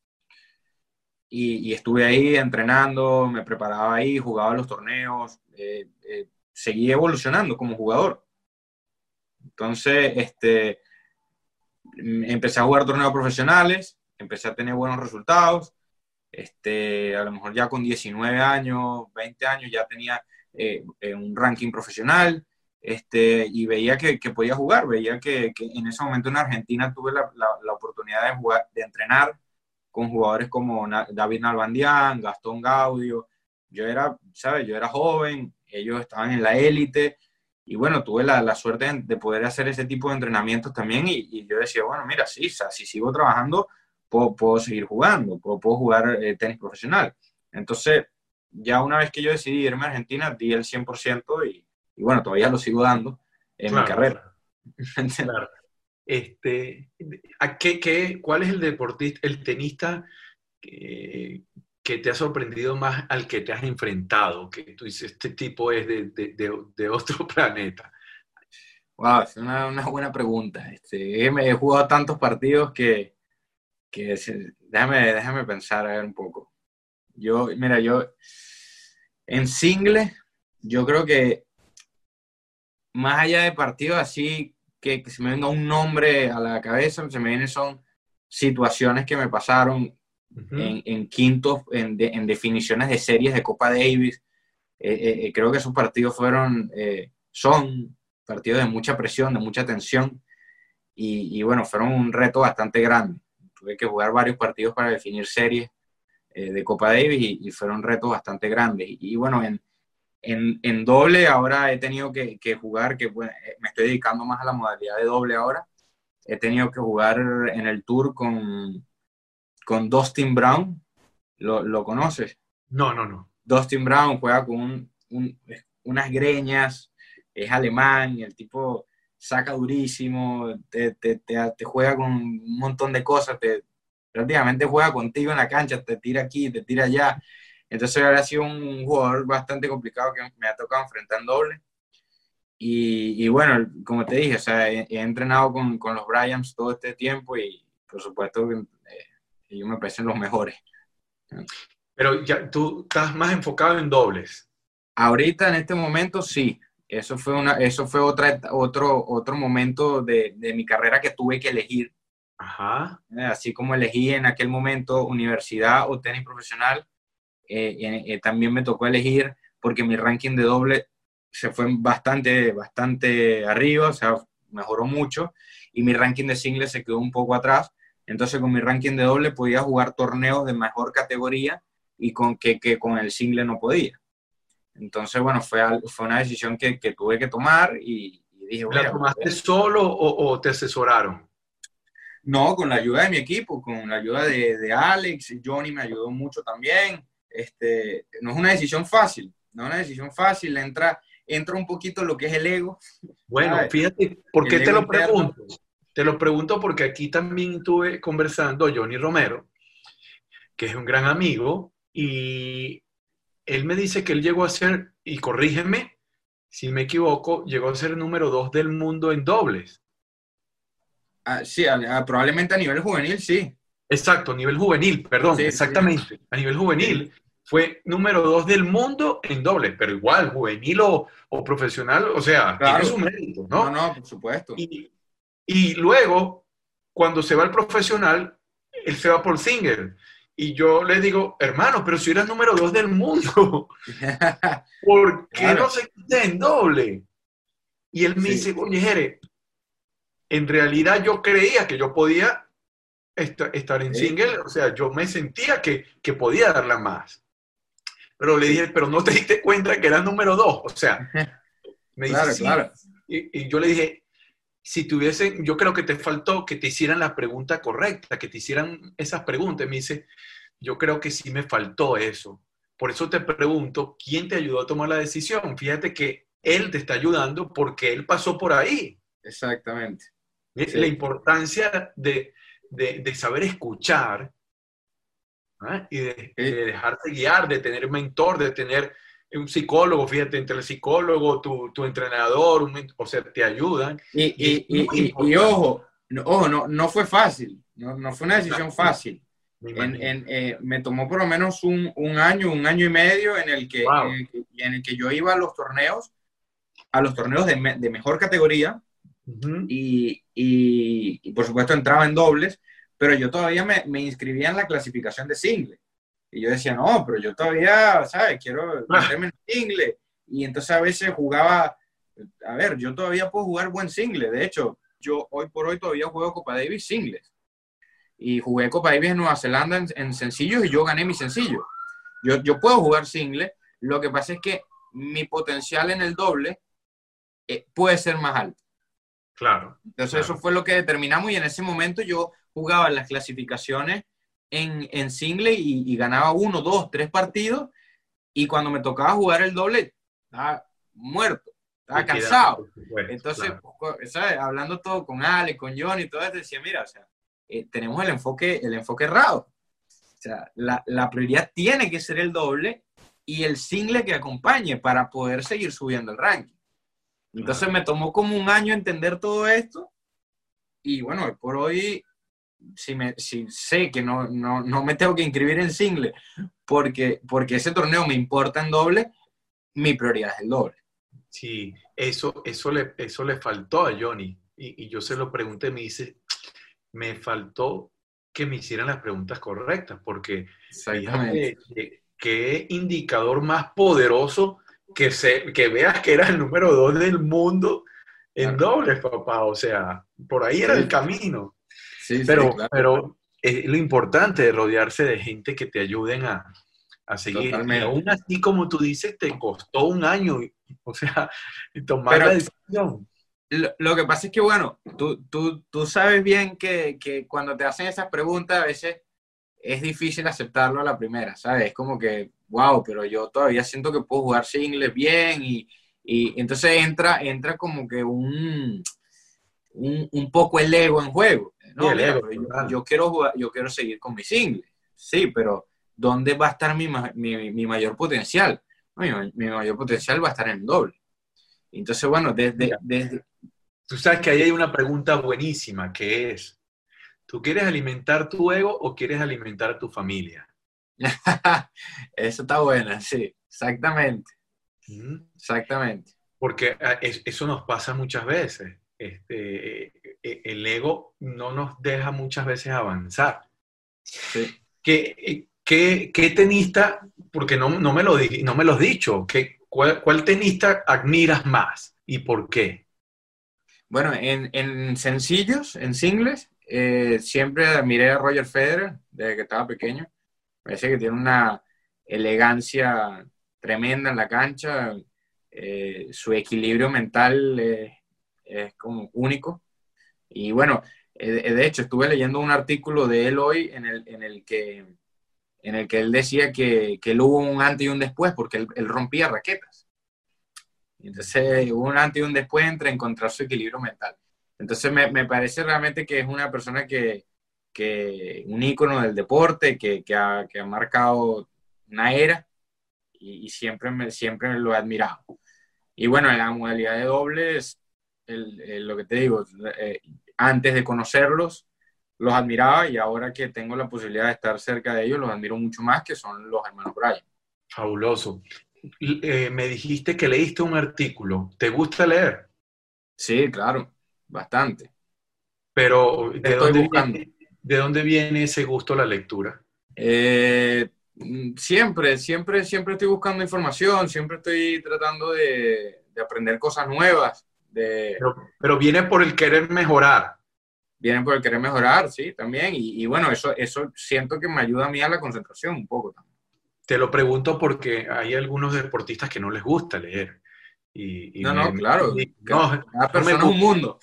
y, estuve ahí entrenando, me preparaba ahí, jugaba los torneos, eh, eh, seguí evolucionando como jugador. Entonces, este, empecé a jugar torneos profesionales, empecé a tener buenos resultados, este, a lo mejor ya con 19 años, 20 años ya tenía eh, un ranking profesional, este, y veía que, podía jugar, veía que, en ese momento en Argentina tuve la, la, la, oportunidad de jugar, de entrenar con jugadores como David Nalbandián, Gastón Gaudio. Yo era, ¿sabes? Yo era joven, ellos estaban en la élite y bueno, tuve la, la suerte de, poder hacer ese tipo de entrenamientos también y, yo decía, bueno, mira, sí, si sigo trabajando, puedo, puedo seguir jugando, puedo, puedo jugar eh, tenis profesional. Entonces, ya una vez que yo decidí irme a Argentina, di el 100% y, y bueno, todavía lo sigo dando en mi carrera. Claro. Este, ¿a qué, qué, ¿Cuál es el deportista, el tenista que, te ha sorprendido más al que te has enfrentado? Que tú dices, este tipo es de, de, de, otro planeta. Wow, es una, una buena pregunta. Este, he, jugado tantos partidos que, que déjame, déjame pensar a ver un poco. Yo, mira, yo en single, yo creo que más allá de partidos así, que, se me venga un nombre a la cabeza, se me vienen son situaciones que me pasaron en, quintos, en, definiciones de series de Copa Davis. Eh, eh, eh, creo que esos partidos fueron, son partidos de mucha presión, de mucha tensión, y, bueno, fueron un reto bastante grande. Tuve que jugar varios partidos para definir series de Copa Davis y, fueron retos bastante grandes. Y, bueno, en, en, doble ahora he tenido que, jugar, que me estoy dedicando más a la modalidad de doble ahora. He tenido que jugar en el tour con, con Dustin Brown. ¿Lo, conoces? No, no, no. Dustin Brown juega con unas greñas, es alemán, y el tipo saca durísimo, te, te, te, juega con un montón de cosas, te, prácticamente juega contigo en la cancha, te tira aquí, te tira allá. Entonces ha sido un jugador bastante complicado que me ha tocado enfrentar en doble. Y, bueno, como te dije, o sea, he, entrenado con, con, los Bryans todo este tiempo y por supuesto eh, ellos me parecen los mejores. Pero ya tú estás más enfocado en dobles. Ahorita, en este momento, sí. Eso fue, una, eso fue otra, otro, otro momento de, de mi carrera que tuve que elegir. Ajá. Eh, así como elegí en aquel momento universidad o tenis profesional, eh, eh, también me tocó elegir porque mi ranking de doble se fue bastante, bastante arriba, o sea, mejoró mucho, y mi ranking de single se quedó un poco atrás. Entonces, con mi ranking de doble podía jugar torneos de mejor categoría y con que, que con el single no podía. Entonces, bueno, fue, fue una decisión que, que tuve que tomar y, dije, ¿La tomaste pues, solo o, o, te asesoraron? No, con la ayuda de mi equipo, con la ayuda de, de Alex, Johnny me ayudó mucho también. Este, no es una decisión fácil, no es una decisión fácil, entra, entra un poquito lo que es el ego. Bueno, fíjate, ¿por qué te lo pregunto? Te lo pregunto porque aquí también estuve conversando Johnny Romero, que es un gran amigo, y él me dice que él llegó a ser, y corrígeme si me equivoco, llegó a ser número dos del mundo en dobles. Ah, sí, probablemente a nivel juvenil, sí. Exacto, a nivel juvenil, perdón, exactamente. A nivel juvenil fue número dos del mundo en doble, pero igual, juvenil o, profesional, o sea, tiene su mérito, ¿no? No, no, por supuesto. Y, y, luego, cuando se va el profesional, él se va por single. Y yo le digo, hermano, pero si eras número dos del mundo, ¿por qué no se quita en doble? Y él me dice, oye, Jere, en realidad yo creía que yo podía estar en single, o sea, yo me sentía que, que podía darla más. Pero le dije, pero no te diste cuenta que era número dos. O sea, me dice, claro, Y, yo le dije, si tuviesen, yo creo que te faltó que te hicieran la pregunta correcta, que te hicieran esas preguntas. Me dice, yo creo que sí me faltó eso. Por eso te pregunto, ¿quién te ayudó a tomar la decisión? Fíjate que él te está ayudando porque él pasó por ahí. Exactamente. La importancia de, de, de saber escuchar ¿ah? y de, dejarse guiar, de tener un mentor, de tener un psicólogo, fíjate, entre el psicólogo, tu, tu entrenador, o sea, te ayudan. Y, y, y, y ojo, no, ojo no, no fue fácil, no, no fue una decisión fácil. En, en, eh, me tomó por lo menos un, un, año, un año y medio en el, que, en, el que, yo iba a los torneos, a los torneos de, de mejor categoría, y, y, por supuesto entraba en dobles, pero yo todavía me, me, inscribía en la clasificación de single. Y yo decía, no, pero yo todavía, ¿sabes? Quiero ah. meterme en single. Y entonces a veces jugaba, a ver, yo todavía puedo jugar buen single. De hecho, yo hoy por hoy todavía juego Copa Davis singles. y jugué Copa Davis en Nueva Zelanda en, en sencillos y yo gané mi sencillo. Yo, yo puedo jugar single, lo que pasa es que mi potencial en el doble eh, puede ser más alto. Claro. Entonces claro. eso fue lo que determinamos y en ese momento yo jugaba las clasificaciones en, en single y, y ganaba uno, dos, tres partidos y cuando me tocaba jugar el doble estaba muerto, estaba Y cansado. supuesto, Entonces, claro. ¿sabes? hablando todo con Ale, con Johnny y todo eso, decía, mira, o sea, eh, tenemos el enfoque, el enfoque errado. O sea, la, la prioridad tiene que ser el doble y el single que acompañe para poder seguir subiendo el ranking. Entonces me tomó como un año entender todo esto y bueno, hoy por hoy, si, me, si sé que no, no, no me tengo que inscribir en single porque, porque ese torneo me importa en doble, mi prioridad es el doble. Sí, eso, eso, le, eso le faltó a Johnny. Y, y yo se lo pregunté, me dice, me faltó que me hicieran las preguntas correctas, porque qué indicador más poderoso que, se, que veas que era el número dos del mundo en Claro. dobles, papá. O sea, por ahí era Sí. el camino. Sí, sí, Pero, claro. pero es lo importante de rodearse de gente que te ayuden a, a seguir. Y aún así, como tú dices, te costó un año, o sea, tomar Pero- la decisión. Lo, lo que pasa es que, bueno, tú, tú, tú sabes bien que, que cuando te hacen esas preguntas a veces es difícil aceptarlo a la primera, ¿sabes? Es como que, wow, pero yo todavía siento que puedo jugar singles bien y, y entonces entra, entra como que un, un, un poco el ego en juego. No, el ego, yo, quiero jugar, yo quiero seguir con mi single, sí, pero ¿dónde va a estar mi, mi, mi mayor potencial? Mi, mi mayor potencial va a estar en el doble. Entonces, bueno, desde, desde, Tú sabes que ahí hay una pregunta buenísima que es, ¿tú quieres alimentar tu ego o quieres alimentar a tu familia? Eso está buena, sí, exactamente, ¿Mm? exactamente. Porque ah, es- eso nos pasa muchas veces. Este, eh, el ego no nos deja muchas veces avanzar. Sí. ¿Qué, qué- qué tenista, porque no, no, me lo, no me lo has dicho, ¿qué, cuál, cuál tenista admiras más y por qué? Bueno, en, en sencillos, en singles, eh, siempre admiré a Roger Federer desde que estaba pequeño. Parece que tiene una elegancia tremenda en la cancha. eh, su equilibrio mental eh, es como único. Y bueno, eh, de hecho, estuve leyendo un artículo de él hoy en el, en el, que, en el que él decía que, que él hubo un antes y un después porque él, él rompía raquetas. Entonces hubo un antes y un después entre encontrar su equilibrio mental. Entonces me, me parece realmente que es una persona que, que un ícono del deporte, que, que, ha, que ha marcado una era y, y siempre, me, siempre lo he admirado. Y bueno, en la modalidad de dobles, el, el, lo que te digo, eh, antes de conocerlos, los admiraba y ahora que tengo la posibilidad de estar cerca de ellos, los admiro mucho más, que son los hermanos Bryan. Fabuloso. Eh, me dijiste que leíste un artículo. ¿Te gusta leer? Sí, claro, bastante. Pero ¿de Estoy dónde, buscando. viene, ¿de dónde viene ese gusto a la lectura? Eh, siempre, siempre, siempre estoy buscando información, siempre estoy tratando de, de aprender cosas nuevas. De, Pero, pero, viene por el querer mejorar. Viene por el querer mejorar, sí, también. Y, y, bueno, eso, eso siento que me ayuda a mí a la concentración un poco también. Te lo pregunto porque hay algunos deportistas que no les gusta leer. Y, y no, me, no, claro. Me, no, cada persona no es un mundo.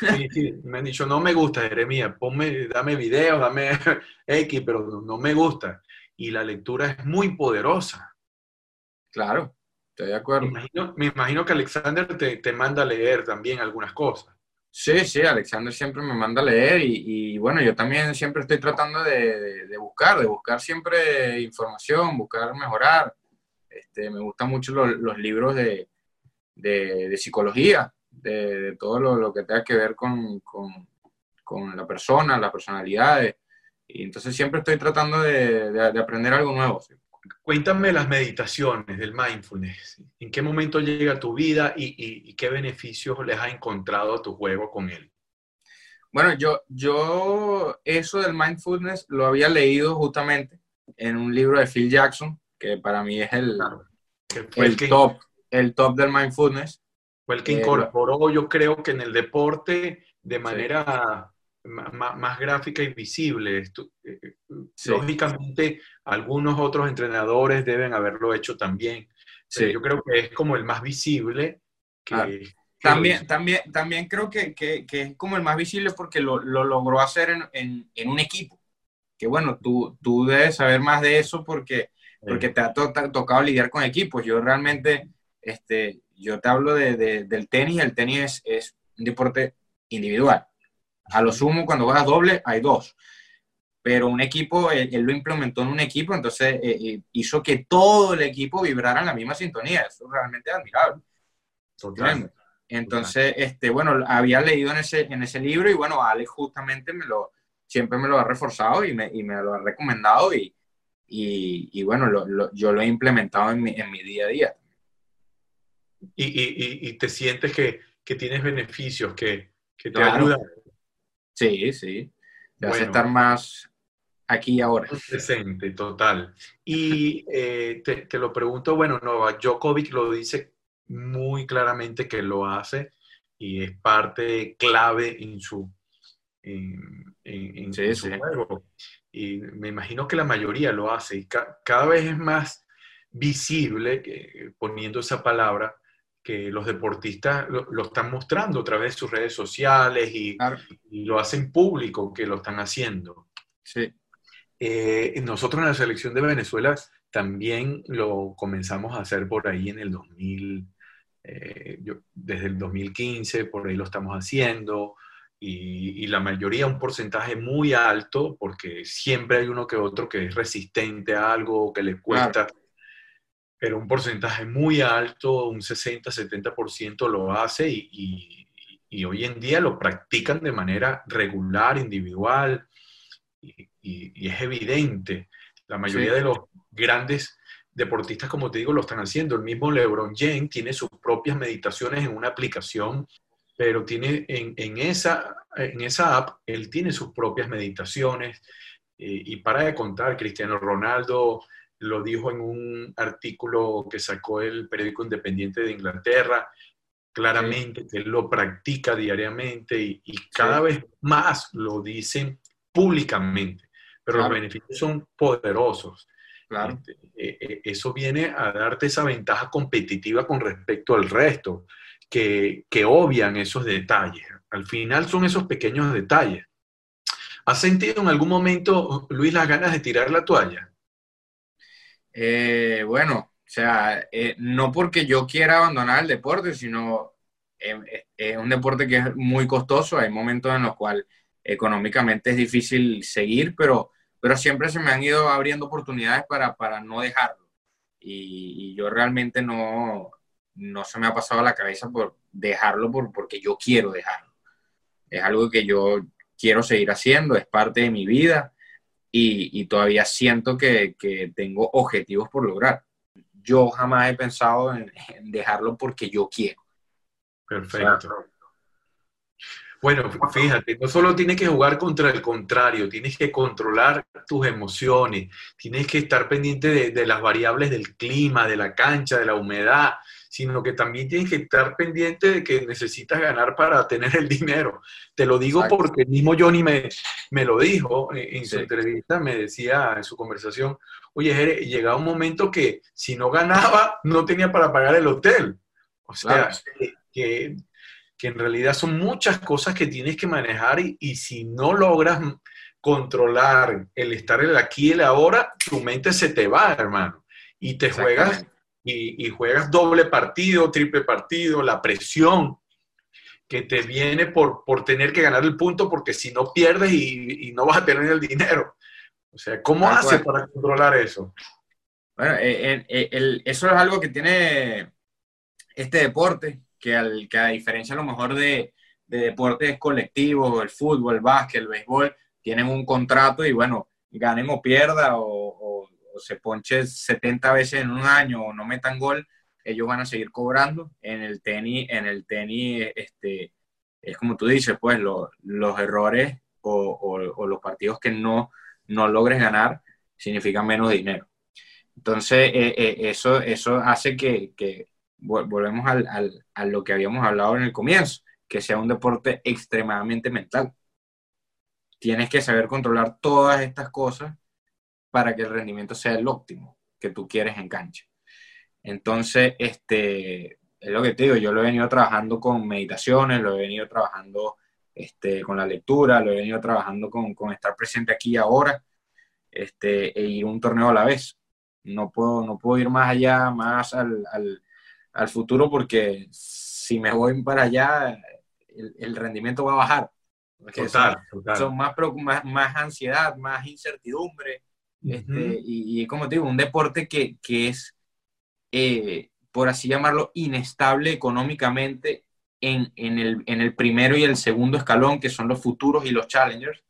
Sí, sí, me han dicho, no me gusta, Jeremías, ponme, dame videos, dame X, pero no, no, me gusta. Y la lectura es muy poderosa. Claro, estoy de acuerdo. Me imagino, me imagino que Alexander te, te, manda a leer también algunas cosas. Sí, sí, Alexander siempre me manda a leer y, y bueno, yo también siempre estoy tratando de, de, de, buscar, de buscar siempre información, buscar mejorar. Este, me gustan mucho los, los libros de, de, de psicología, de, de, todo lo, lo, que tenga que ver con, con, con, la persona, las personalidades. Y entonces siempre estoy tratando de, de aprender algo nuevo. ¿sí? Cuéntame las meditaciones del mindfulness. ¿En qué momento llega a tu vida y, y, y, qué beneficios les has encontrado a tu juego con él? Bueno, yo, yo eso del mindfulness lo había leído justamente en un libro de Phil Jackson, que para mí es el, claro. el, el que... top el top del mindfulness. Fue el que incorporó, yo creo que en el deporte de manera sí. más, gráfica y visible. Eh, eh, lógicamente, algunos otros entrenadores deben haberlo hecho también. Yo creo que es como el más visible. también, también, también creo que, que, es como el más visible porque lo, lo logró hacer en, en, en, un equipo. Que bueno, tú, tú debes saber más de eso porque, porque te ha tocado lidiar con equipos. Yo realmente, este, yo te hablo de, de, del tenis. El tenis es, es un deporte individual. A lo sumo, cuando juegas doble, hay dos. Pero un equipo, él, lo implementó en un equipo, entonces eh, eh, hizo que todo el equipo vibrara en la misma sintonía. Eso es realmente admirable. Totalmente. Entonces, este, bueno, había leído en ese, en ese libro y bueno, Alex justamente me lo, siempre me lo ha reforzado y me, y me lo ha recomendado y, y, y bueno, lo, yo lo he implementado en mi, en mi día a día. Y, y te sientes que, que, tienes beneficios, que, que te ayudan Sí, sí. Debes estar más aquí y ahora. Presente, total. Y eh, te, lo pregunto, bueno, Novak Djokovic lo dice muy claramente que lo hace y es parte clave en su, en, su juego. Y me imagino que la mayoría lo hace y cada vez es más visible, que, poniendo esa palabra, que los deportistas lo, están mostrando a través de sus redes sociales y, lo hacen público que lo están haciendo. Sí. Eh, nosotros en la selección de Venezuela también lo comenzamos a hacer por ahí en el 2000, eh, desde el 2015, por ahí lo estamos haciendo. Y, la mayoría, un porcentaje muy alto, porque siempre hay uno que otro que es resistente a algo, que le cuesta pero un porcentaje muy alto, un 60-70% lo hace y, y, hoy en día lo practican de manera regular, individual, y, es evidente. La mayoría de los grandes deportistas, como te digo, lo están haciendo. El mismo LeBron James tiene sus propias meditaciones en una aplicación, pero tiene en, en esa, en esa app, él tiene sus propias meditaciones. Eh, y para de contar, Cristiano Ronaldo lo dijo en un artículo que sacó el periódico independiente de Inglaterra, claramente que él lo practica diariamente y, cada vez más lo dicen públicamente, pero los beneficios son poderosos. Este, eh, eh, eso viene a darte esa ventaja competitiva con respecto al resto, que, que obvian esos detalles. Al final son esos pequeños detalles. ¿Has sentido en algún momento, Luis, las ganas de tirar la toalla? Eh, bueno, o sea, eh, no porque yo quiera abandonar el deporte, sino eh, es un deporte que es muy costoso. Hay momentos en los cuales económicamente es difícil seguir, pero, pero siempre se me han ido abriendo oportunidades para, para no dejarlo. Y, yo realmente no, no se me ha pasado la cabeza por dejarlo por, porque yo quiero dejarlo. Es algo que yo quiero seguir haciendo, es parte de mi vida y, todavía siento que, tengo objetivos por lograr. Yo jamás he pensado en, dejarlo porque yo quiero. Perfecto. bueno, fíjate, no solo tienes que jugar contra el contrario, tienes que controlar tus emociones, tienes que estar pendiente de, de las variables del clima, de la cancha, de la humedad, sino que también tienes que estar pendiente de que necesitas ganar para tener el dinero. Te lo digo porque el mismo Johnny me, me lo dijo en, su entrevista, me decía en su conversación, oye, Jere, llegaba un momento que si no ganaba, no tenía para pagar el hotel. O sea, que, que, en realidad son muchas cosas que tienes que manejar y, y si no logras controlar el estar en el aquí y el ahora, tu mente se te va, hermano. Y te juegas y, juegas doble partido, triple partido, la presión que te viene por, por tener que ganar el punto, porque si no pierdes y, no vas a tener el dinero. O sea, ¿cómo haces para controlar eso? Bueno, eh, eh, eh, eso es algo que tiene este deporte, que, al, que a diferencia a lo mejor de, de deportes colectivos, el fútbol, el básquet, el béisbol, tienen un contrato y bueno, ganen o pierda o se ponche 70 veces en un año o no metan gol, ellos van a seguir cobrando. En el tenis, en el tenis, este, es como tú dices, pues los errores o, los partidos que no, no logres ganar significan menos dinero. Entonces, eh, eh, eso, eso hace que, que volvemos al, a lo que habíamos hablado en el comienzo, que sea un deporte extremadamente mental. tienes que saber controlar todas estas cosas para que el rendimiento sea el óptimo que tú quieres en cancha. Entonces, este, es lo que te digo, yo lo he venido trabajando con meditaciones, lo he venido trabajando este, con la lectura, lo he venido trabajando con, con estar presente aquí ahora este, e ir un torneo a la vez. No puedo, no puedo ir más allá, más al, al, al futuro, porque si me voy para allá, el, el rendimiento va a bajar. Total, son, total. son más, más, más, ansiedad, más incertidumbre. Este, y, y, como te digo, un deporte que, que es, eh, por así llamarlo, inestable económicamente en, en, el, en, el, primero y el segundo escalón, que son los futuros y los challengers,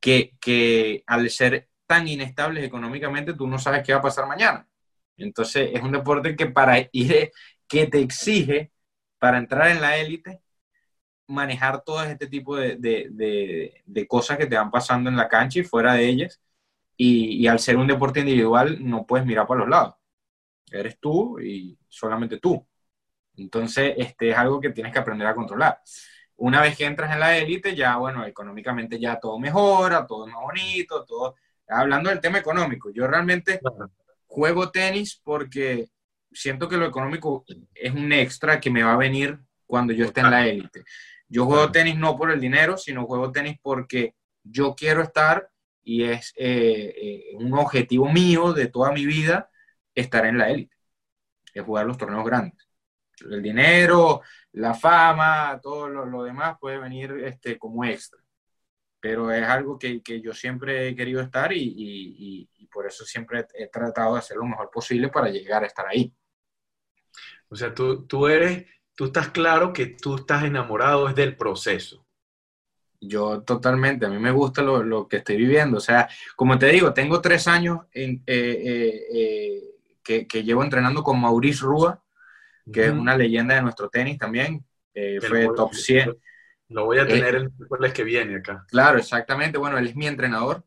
que, que al ser tan inestables económicamente, tú no sabes qué va a pasar mañana. Entonces, es un deporte que para ir, que te exige, para entrar en la élite, manejar todo este tipo de, de, de, de, cosas que te van pasando en la cancha y fuera de ellas. Y, y, al ser un deporte individual, no puedes mirar para los lados. Eres tú y solamente tú. Entonces, este es algo que tienes que aprender a controlar. Una vez que entras en la élite, ya, bueno, económicamente ya todo mejora, todo es más bonito, todo. Hablando del tema económico, yo realmente juego tenis porque siento que lo económico es un extra que me va a venir cuando yo esté en la élite. Yo juego tenis no por el dinero, sino juego tenis porque yo quiero estar y es eh, eh, un objetivo mío de toda mi vida estar en la élite, es jugar los torneos grandes. El dinero, la fama, todo lo, demás puede venir este, como extra. Pero es algo que, que yo siempre he querido estar y, y, y, por eso siempre he tratado de hacer lo mejor posible para llegar a estar ahí. O sea, tú, tú eres, tú estás claro que tú estás enamorado es del proceso. Yo totalmente, a mí me gusta lo, lo, que estoy viviendo. O sea, como te digo, tengo tres años en, eh, eh, eh, que, que, llevo entrenando con Maurice Rúa, que uh -huh. es una leyenda de nuestro tenis también. fue voy, top 100. Lo voy a tener el miércoles que viene acá. Claro, exactamente. Bueno, él es mi entrenador.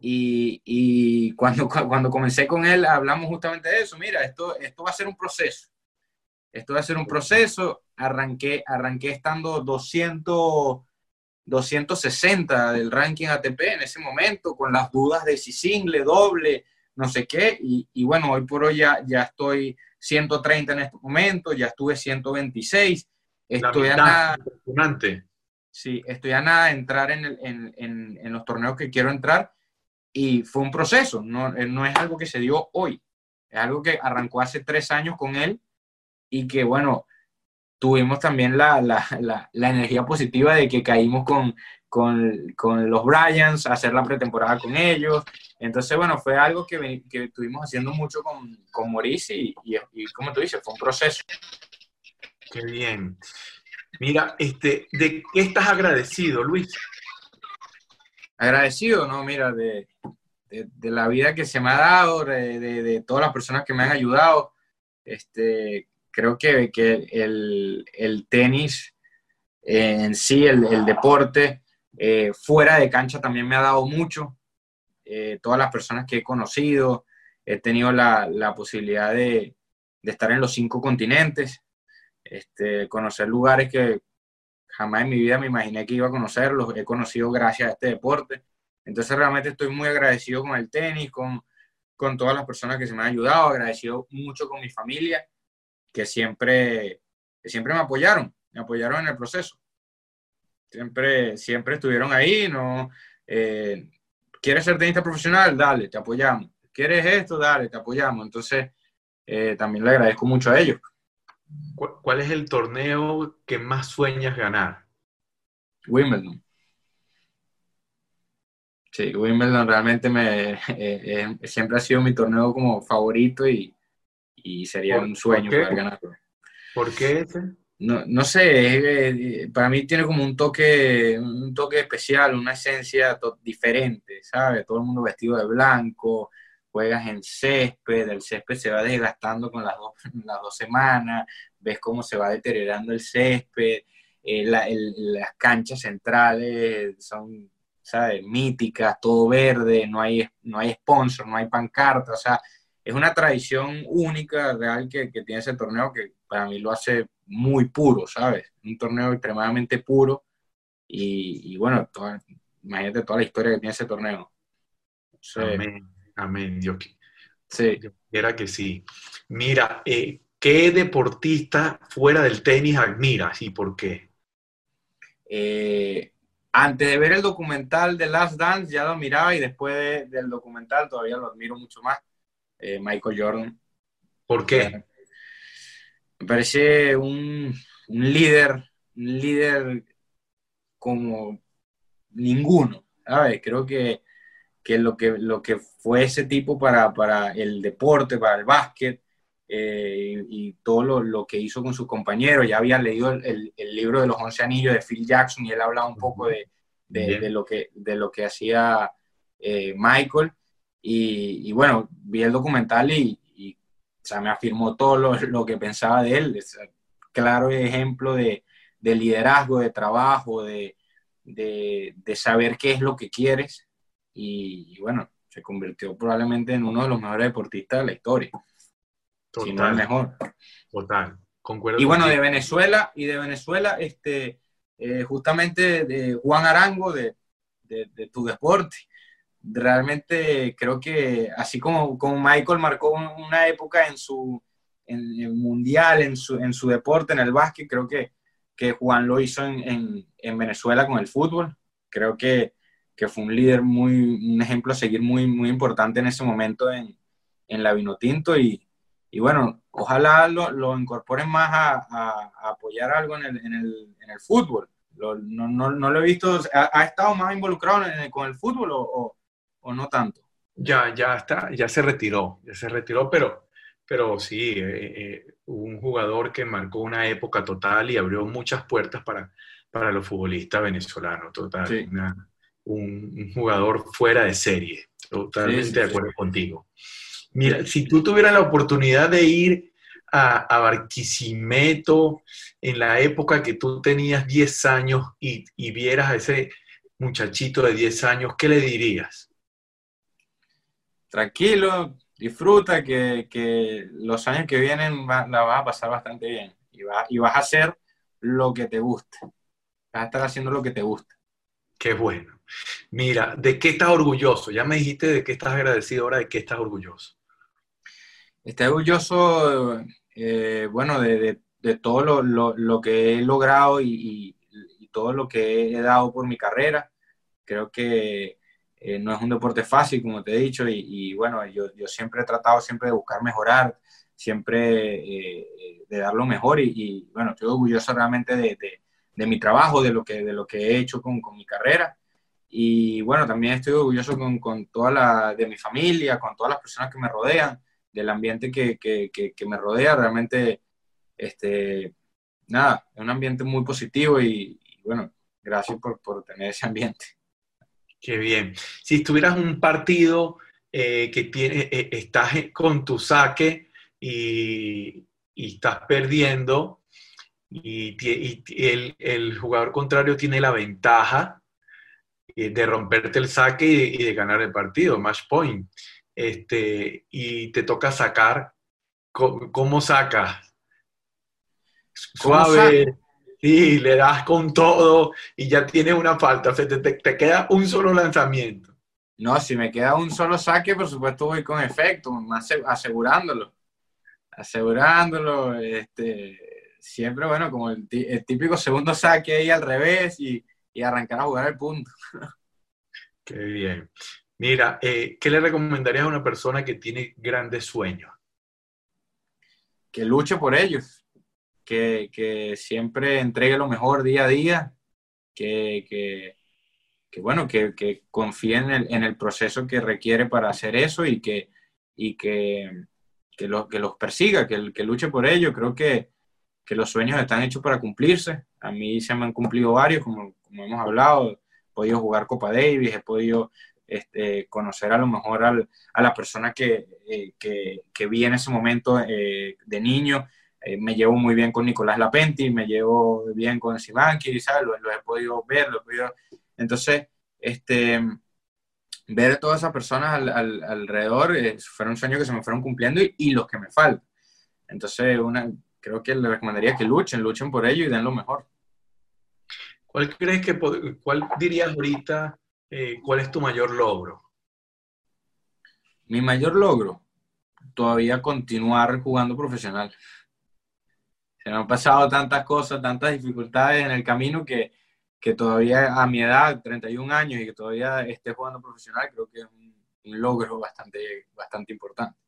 Y, y cuando, cuando comencé con él, hablamos justamente de eso. Mira, esto, esto va a ser un proceso. Esto va a ser un proceso. Arranqué, arranqué estando 200 260 del ranking ATP en ese momento, con las dudas de si single, doble, no sé qué, y, y bueno, hoy por hoy ya, ya, estoy 130 en este momento, ya estuve 126, estoy a nada, sí, estoy a nada de entrar en, el, en, en, en, los torneos que quiero entrar, y fue un proceso, no, eh, no es algo que se dio hoy, es algo que arrancó hace tres años con él, y que bueno, tuvimos también la, la, la, la, energía positiva de que caímos con, con, con, los Bryans, hacer la pretemporada con ellos. Entonces, bueno, fue algo que, que estuvimos haciendo mucho con, con Maurice y, y, y, como tú dices, fue un proceso. Qué bien. Mira, este, ¿de qué estás agradecido, Luis? Agradecido, ¿no? Mira, de, de, de la vida que se me ha dado, de, de, todas las personas que me han ayudado. Este, creo que, que el, el, tenis en sí, el, el deporte, eh, fuera de cancha también me ha dado mucho. Eh, todas las personas que he conocido, he tenido la, la posibilidad de, de, estar en los cinco continentes, este, conocer lugares que jamás en mi vida me imaginé que iba a conocerlos, he conocido gracias a este deporte. Entonces realmente estoy muy agradecido con el tenis, con, con todas las personas que se me han ayudado, agradecido mucho con mi familia que siempre, que siempre me apoyaron, me apoyaron en el proceso. Siempre, siempre estuvieron ahí, no, eh, ¿quieres ser tenista profesional? Dale, te apoyamos. ¿Quieres esto? Dale, te apoyamos. Entonces, eh, también le agradezco mucho a ellos. ¿Cuál es el torneo que más sueñas ganar? Wimbledon. Sí, Wimbledon realmente me, eh, siempre ha sido mi torneo como favorito y, y sería un sueño poder ganarlo. ¿Por qué ese? No, no sé, eh, para mí tiene como un toque, un toque especial, una esencia diferente, ¿sabes? Todo el mundo vestido de blanco, juegas en césped, el césped se va desgastando con las dos, las dos semanas, ves cómo se va deteriorando el césped, eh, la, el, las canchas centrales son, ¿sabes? Míticas, todo verde, no hay, no hay sponsor, no hay pancarta, o sea, es una tradición única, real, que, que, tiene ese torneo que para mí lo hace muy puro, ¿sabes? Un torneo extremadamente puro y, y bueno, toda, imagínate toda la historia que tiene ese torneo. amén, amén, Dios, sí. quiera que sí. Mira, eh, ¿qué deportista fuera del tenis admiras y por qué? Eh, antes de ver el documental de Last Dance ya lo miraba y después del documental todavía lo admiro mucho más. Eh, Michael Jordan. ¿Por qué? Me parece un, un líder, un líder como ninguno, ¿sabes? Creo que, que, lo que lo que fue ese tipo para, para el deporte, para el básquet, eh, y, todo lo, lo, que hizo con sus compañeros. Ya había leído el, el, libro de los once anillos de Phil Jackson y él hablaba un poco de, de, de lo, que, de lo que hacía eh, Michael. Y, y, bueno, vi el documental y, y o sea, me afirmó todo lo, lo, que pensaba de él. Es claro ejemplo de, de liderazgo, de trabajo, de, de, saber qué es lo que quieres. Y, bueno, se convirtió probablemente en uno de los mejores deportistas de la historia. Total. Si no el mejor. Total. Concuerdo y bueno, de Venezuela, y de Venezuela, este, eh, justamente de Juan Arango, de, de, tu deporte. Realmente creo que así como, como Michael marcó una época en su en, en mundial, en su, en su deporte, en el básquet, creo que que Juan lo hizo en, en, Venezuela con el fútbol. Creo que, que, fue un líder muy, un ejemplo a seguir muy, muy importante en ese momento en, en la Vinotinto y, y bueno, ojalá lo, lo incorporen más a, a, apoyar algo en el, en el, en el fútbol. Lo, no, no, no, lo he visto, ¿ha, estado más involucrado con el fútbol o, o, no tanto? Ya, ya está, ya se retiró, ya se retiró, pero pero sí, eh, eh, un jugador que marcó una época total y abrió muchas puertas para, para los futbolistas venezolanos, total. un, jugador fuera de serie, totalmente de acuerdo contigo. Mira, si tú tuvieras la oportunidad de ir a, a, Barquisimeto en la época que tú tenías 10 años y, y vieras a ese muchachito de 10 años, ¿qué le dirías? Tranquilo, disfruta que, que, los años que vienen la vas a pasar bastante bien y, va, y vas a hacer lo que te guste. Vas a estar haciendo lo que te gusta. Qué bueno. Mira, ¿de qué estás orgulloso? Ya me dijiste de qué estás agradecido, ahora de qué estás orgulloso. Estoy orgulloso, eh, bueno, de, de, de todo lo, lo, lo, que he logrado y, y, y, todo lo que he dado por mi carrera. Creo que eh, no es un deporte fácil, como te he dicho, y, bueno, yo, yo, siempre he tratado siempre de buscar mejorar, siempre eh, de dar lo mejor y, bueno, estoy orgulloso realmente de, de, mi trabajo, de lo que, de lo que he hecho con, con mi carrera. Y bueno, también estoy orgulloso con, con, toda la, de mi familia, con todas las personas que me rodean, del ambiente que, que, que, me rodea. Realmente, este, nada, es un ambiente muy positivo y, y bueno, gracias por, por tener ese ambiente. Qué bien. Si estuvieras un partido eh, que tiene, eh, estás con tu saque y, y estás perdiendo y, y el, el, jugador contrario tiene la ventaja eh, de romperte el saque y, y, de ganar el partido, match point, este, y te toca sacar, ¿cómo, cómo sacas? Suave, y le das con todo y ya tienes una falta, te, te, te, queda un solo lanzamiento. No, si me queda un solo saque, por supuesto voy con efecto, asegurándolo. Asegurándolo, este, siempre, bueno, como el, el típico segundo saque ahí al revés y, y, arrancar a jugar el punto. Qué bien. Mira, eh, ¿qué le recomendarías a una persona que tiene grandes sueños? Que luche por ellos que, siempre entregue lo mejor día a día, que, bueno, que, confíe en el, proceso que requiere para hacer eso y que, y que, que, lo, que los persiga, que, luche por ello. Creo que, los sueños están hechos para cumplirse. A mí se me han cumplido varios, como, hemos hablado. He podido jugar Copa Davis, he podido este, conocer a lo mejor a la persona que, eh, que, vi en ese momento eh, de niño eh, me llevo muy bien con Nicolás Lapenti, me llevo bien con Simanki, ¿sabes? Lo, lo, he podido ver, lo he podido... Entonces, este, ver a todas esas personas al, al, alrededor eh, fueron sueños que se me fueron cumpliendo y, y los que me faltan. Entonces, una, creo que le recomendaría que luchen, luchen por ello y den lo mejor. ¿Cuál crees que, cuál dirías ahorita eh, ¿cuál es tu mayor logro? Mi mayor logro, todavía continuar jugando profesional. Se me han pasado tantas cosas, tantas dificultades en el camino que, que todavía a mi edad, 31 años, y que todavía esté jugando profesional, creo que es un, un logro bastante, bastante importante.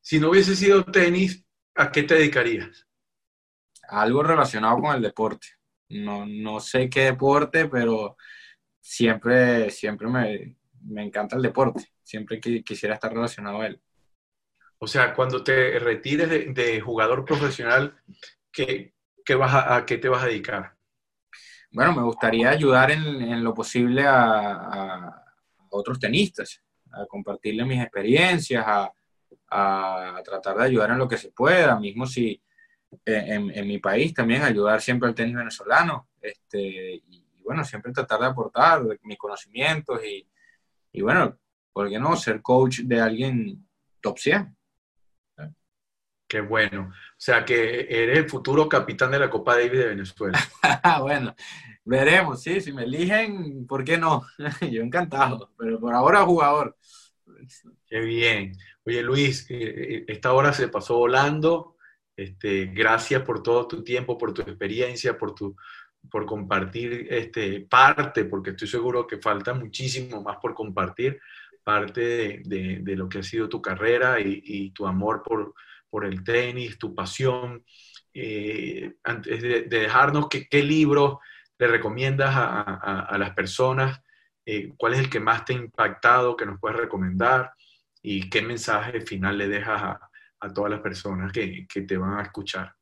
Si no hubiese sido tenis, ¿a qué te dedicarías? Algo relacionado con el deporte. No, no sé qué deporte, pero siempre, siempre me, me encanta el deporte. Siempre quisiera estar relacionado a él. O sea, cuando te retires de, jugador profesional, ¿qué, qué vas a, qué te vas a dedicar? Bueno, me gustaría ayudar en, lo posible a, otros tenistas, a compartirles mis experiencias, a, tratar de ayudar en lo que se pueda, mismo si en, en mi país también ayudar siempre al tenis venezolano, este, y, bueno, siempre tratar de aportar mis conocimientos y, y bueno, ¿por qué no ser coach de alguien top 100? Qué bueno. O sea que eres el futuro capitán de la Copa Davis de Venezuela. bueno, veremos, sí, si me eligen, ¿por qué no? Yo encantado, pero por ahora jugador. Qué bien. Oye Luis, eh, eh, esta hora se pasó volando. Este, gracias por todo tu tiempo, por tu experiencia, por, tu, por compartir este, parte, porque estoy seguro que falta muchísimo más por compartir, parte de, lo que ha sido tu carrera y tu amor por, por el tenis, tu pasión. Eh, antes de, dejarnos, ¿qué, ¿qué, libro le recomiendas a, las personas? Eh, ¿Cuál es el que más te ha impactado que nos puedes recomendar? ¿Y qué mensaje final le dejas a, todas las personas que, te van a escuchar?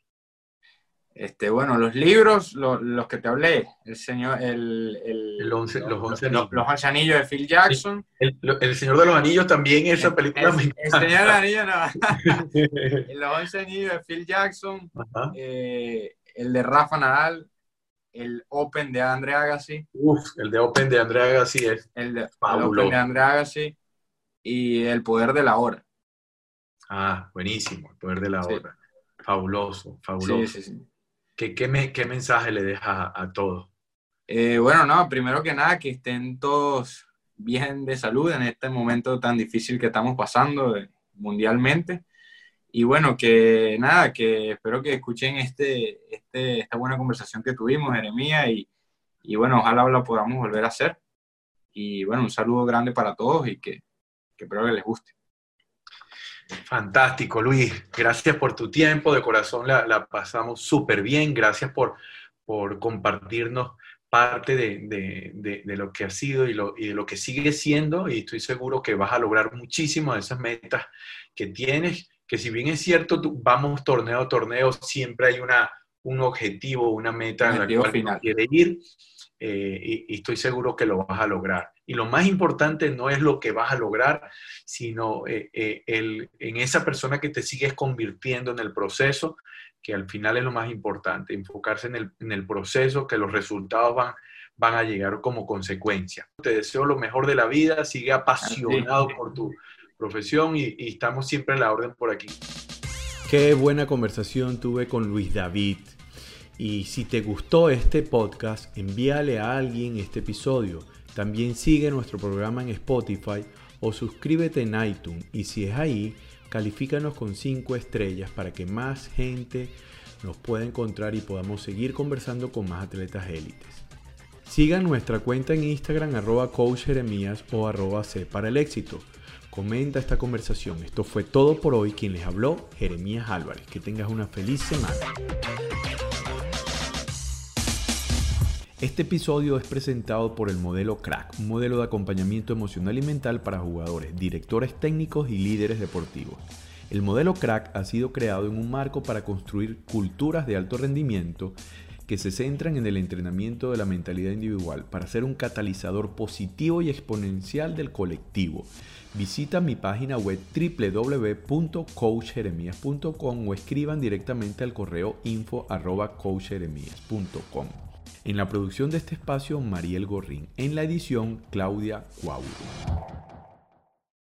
Este, bueno, los libros, los que te hablé, el señor, el, los, once los, anillos. de Phil Jackson. El, Señor de los Anillos también, esa película. El, el Señor de los Anillos, no. los once anillos de Phil Jackson, eh, el de Rafa Nadal, el Open de Andre Agassi. Uf, el de Open de Andre Agassi es el de, Open de Andre Agassi y el Poder de la Hora. Ah, buenísimo, el Poder de la Hora. Fabuloso, fabuloso. Sí, sí, sí. ¿Qué, mensaje le deja a, todos? Eh, bueno, no, primero que nada, que estén todos bien de salud en este momento tan difícil que estamos pasando eh, mundialmente. Y bueno, que nada, que espero que escuchen este, este, esta buena conversación que tuvimos, Jeremía, y, y bueno, ojalá lo podamos volver a hacer. Y bueno, un saludo grande para todos y que, que espero que les guste. Fantástico, Luis. Gracias por tu tiempo. De corazón la, pasamos súper bien. Gracias por, por compartirnos parte de, lo que ha sido y, lo, de lo que sigue siendo. Y estoy seguro que vas a lograr muchísimas de esas metas que tienes. Que si bien es cierto, vamos torneo a torneo, siempre hay una, un objetivo, una meta en la que final. quieres ir. Eh, y, estoy seguro que lo vas a lograr. Y lo más importante no es lo que vas a lograr, sino eh, eh, el, en esa persona que te sigues convirtiendo en el proceso, que al final es lo más importante, enfocarse en el, en el proceso, que los resultados van, van a llegar como consecuencia. Te deseo lo mejor de la vida, sigue apasionado por tu profesión y, y estamos siempre en la orden por aquí. Qué buena conversación tuve con Luis David y si te gustó este podcast, envíale a alguien este episodio. También sigue nuestro programa en Spotify o suscríbete en iTunes. Y si es ahí, califícanos con 5 estrellas para que más gente nos pueda encontrar y podamos seguir conversando con más atletas élites. Sigan nuestra cuenta en Instagram arroba coach Jeremías o arroba C para el éxito. Comenta esta conversación. Esto fue todo por hoy. Quien les habló, Jeremías Álvarez. Que tengas una feliz semana. Este episodio es presentado por el modelo Crack, un modelo de acompañamiento emocional y mental para jugadores, directores técnicos y líderes deportivos. El modelo Crack ha sido creado en un marco para construir culturas de alto rendimiento que se centran en el entrenamiento de la mentalidad individual para ser un catalizador positivo y exponencial del colectivo. Visita mi página web www.coachjeremías.com o escriban directamente al correo info.coachjeremías.com. En la producción de este espacio, Mariel Gorrín. En la edición, Claudia Cuauhtémoc.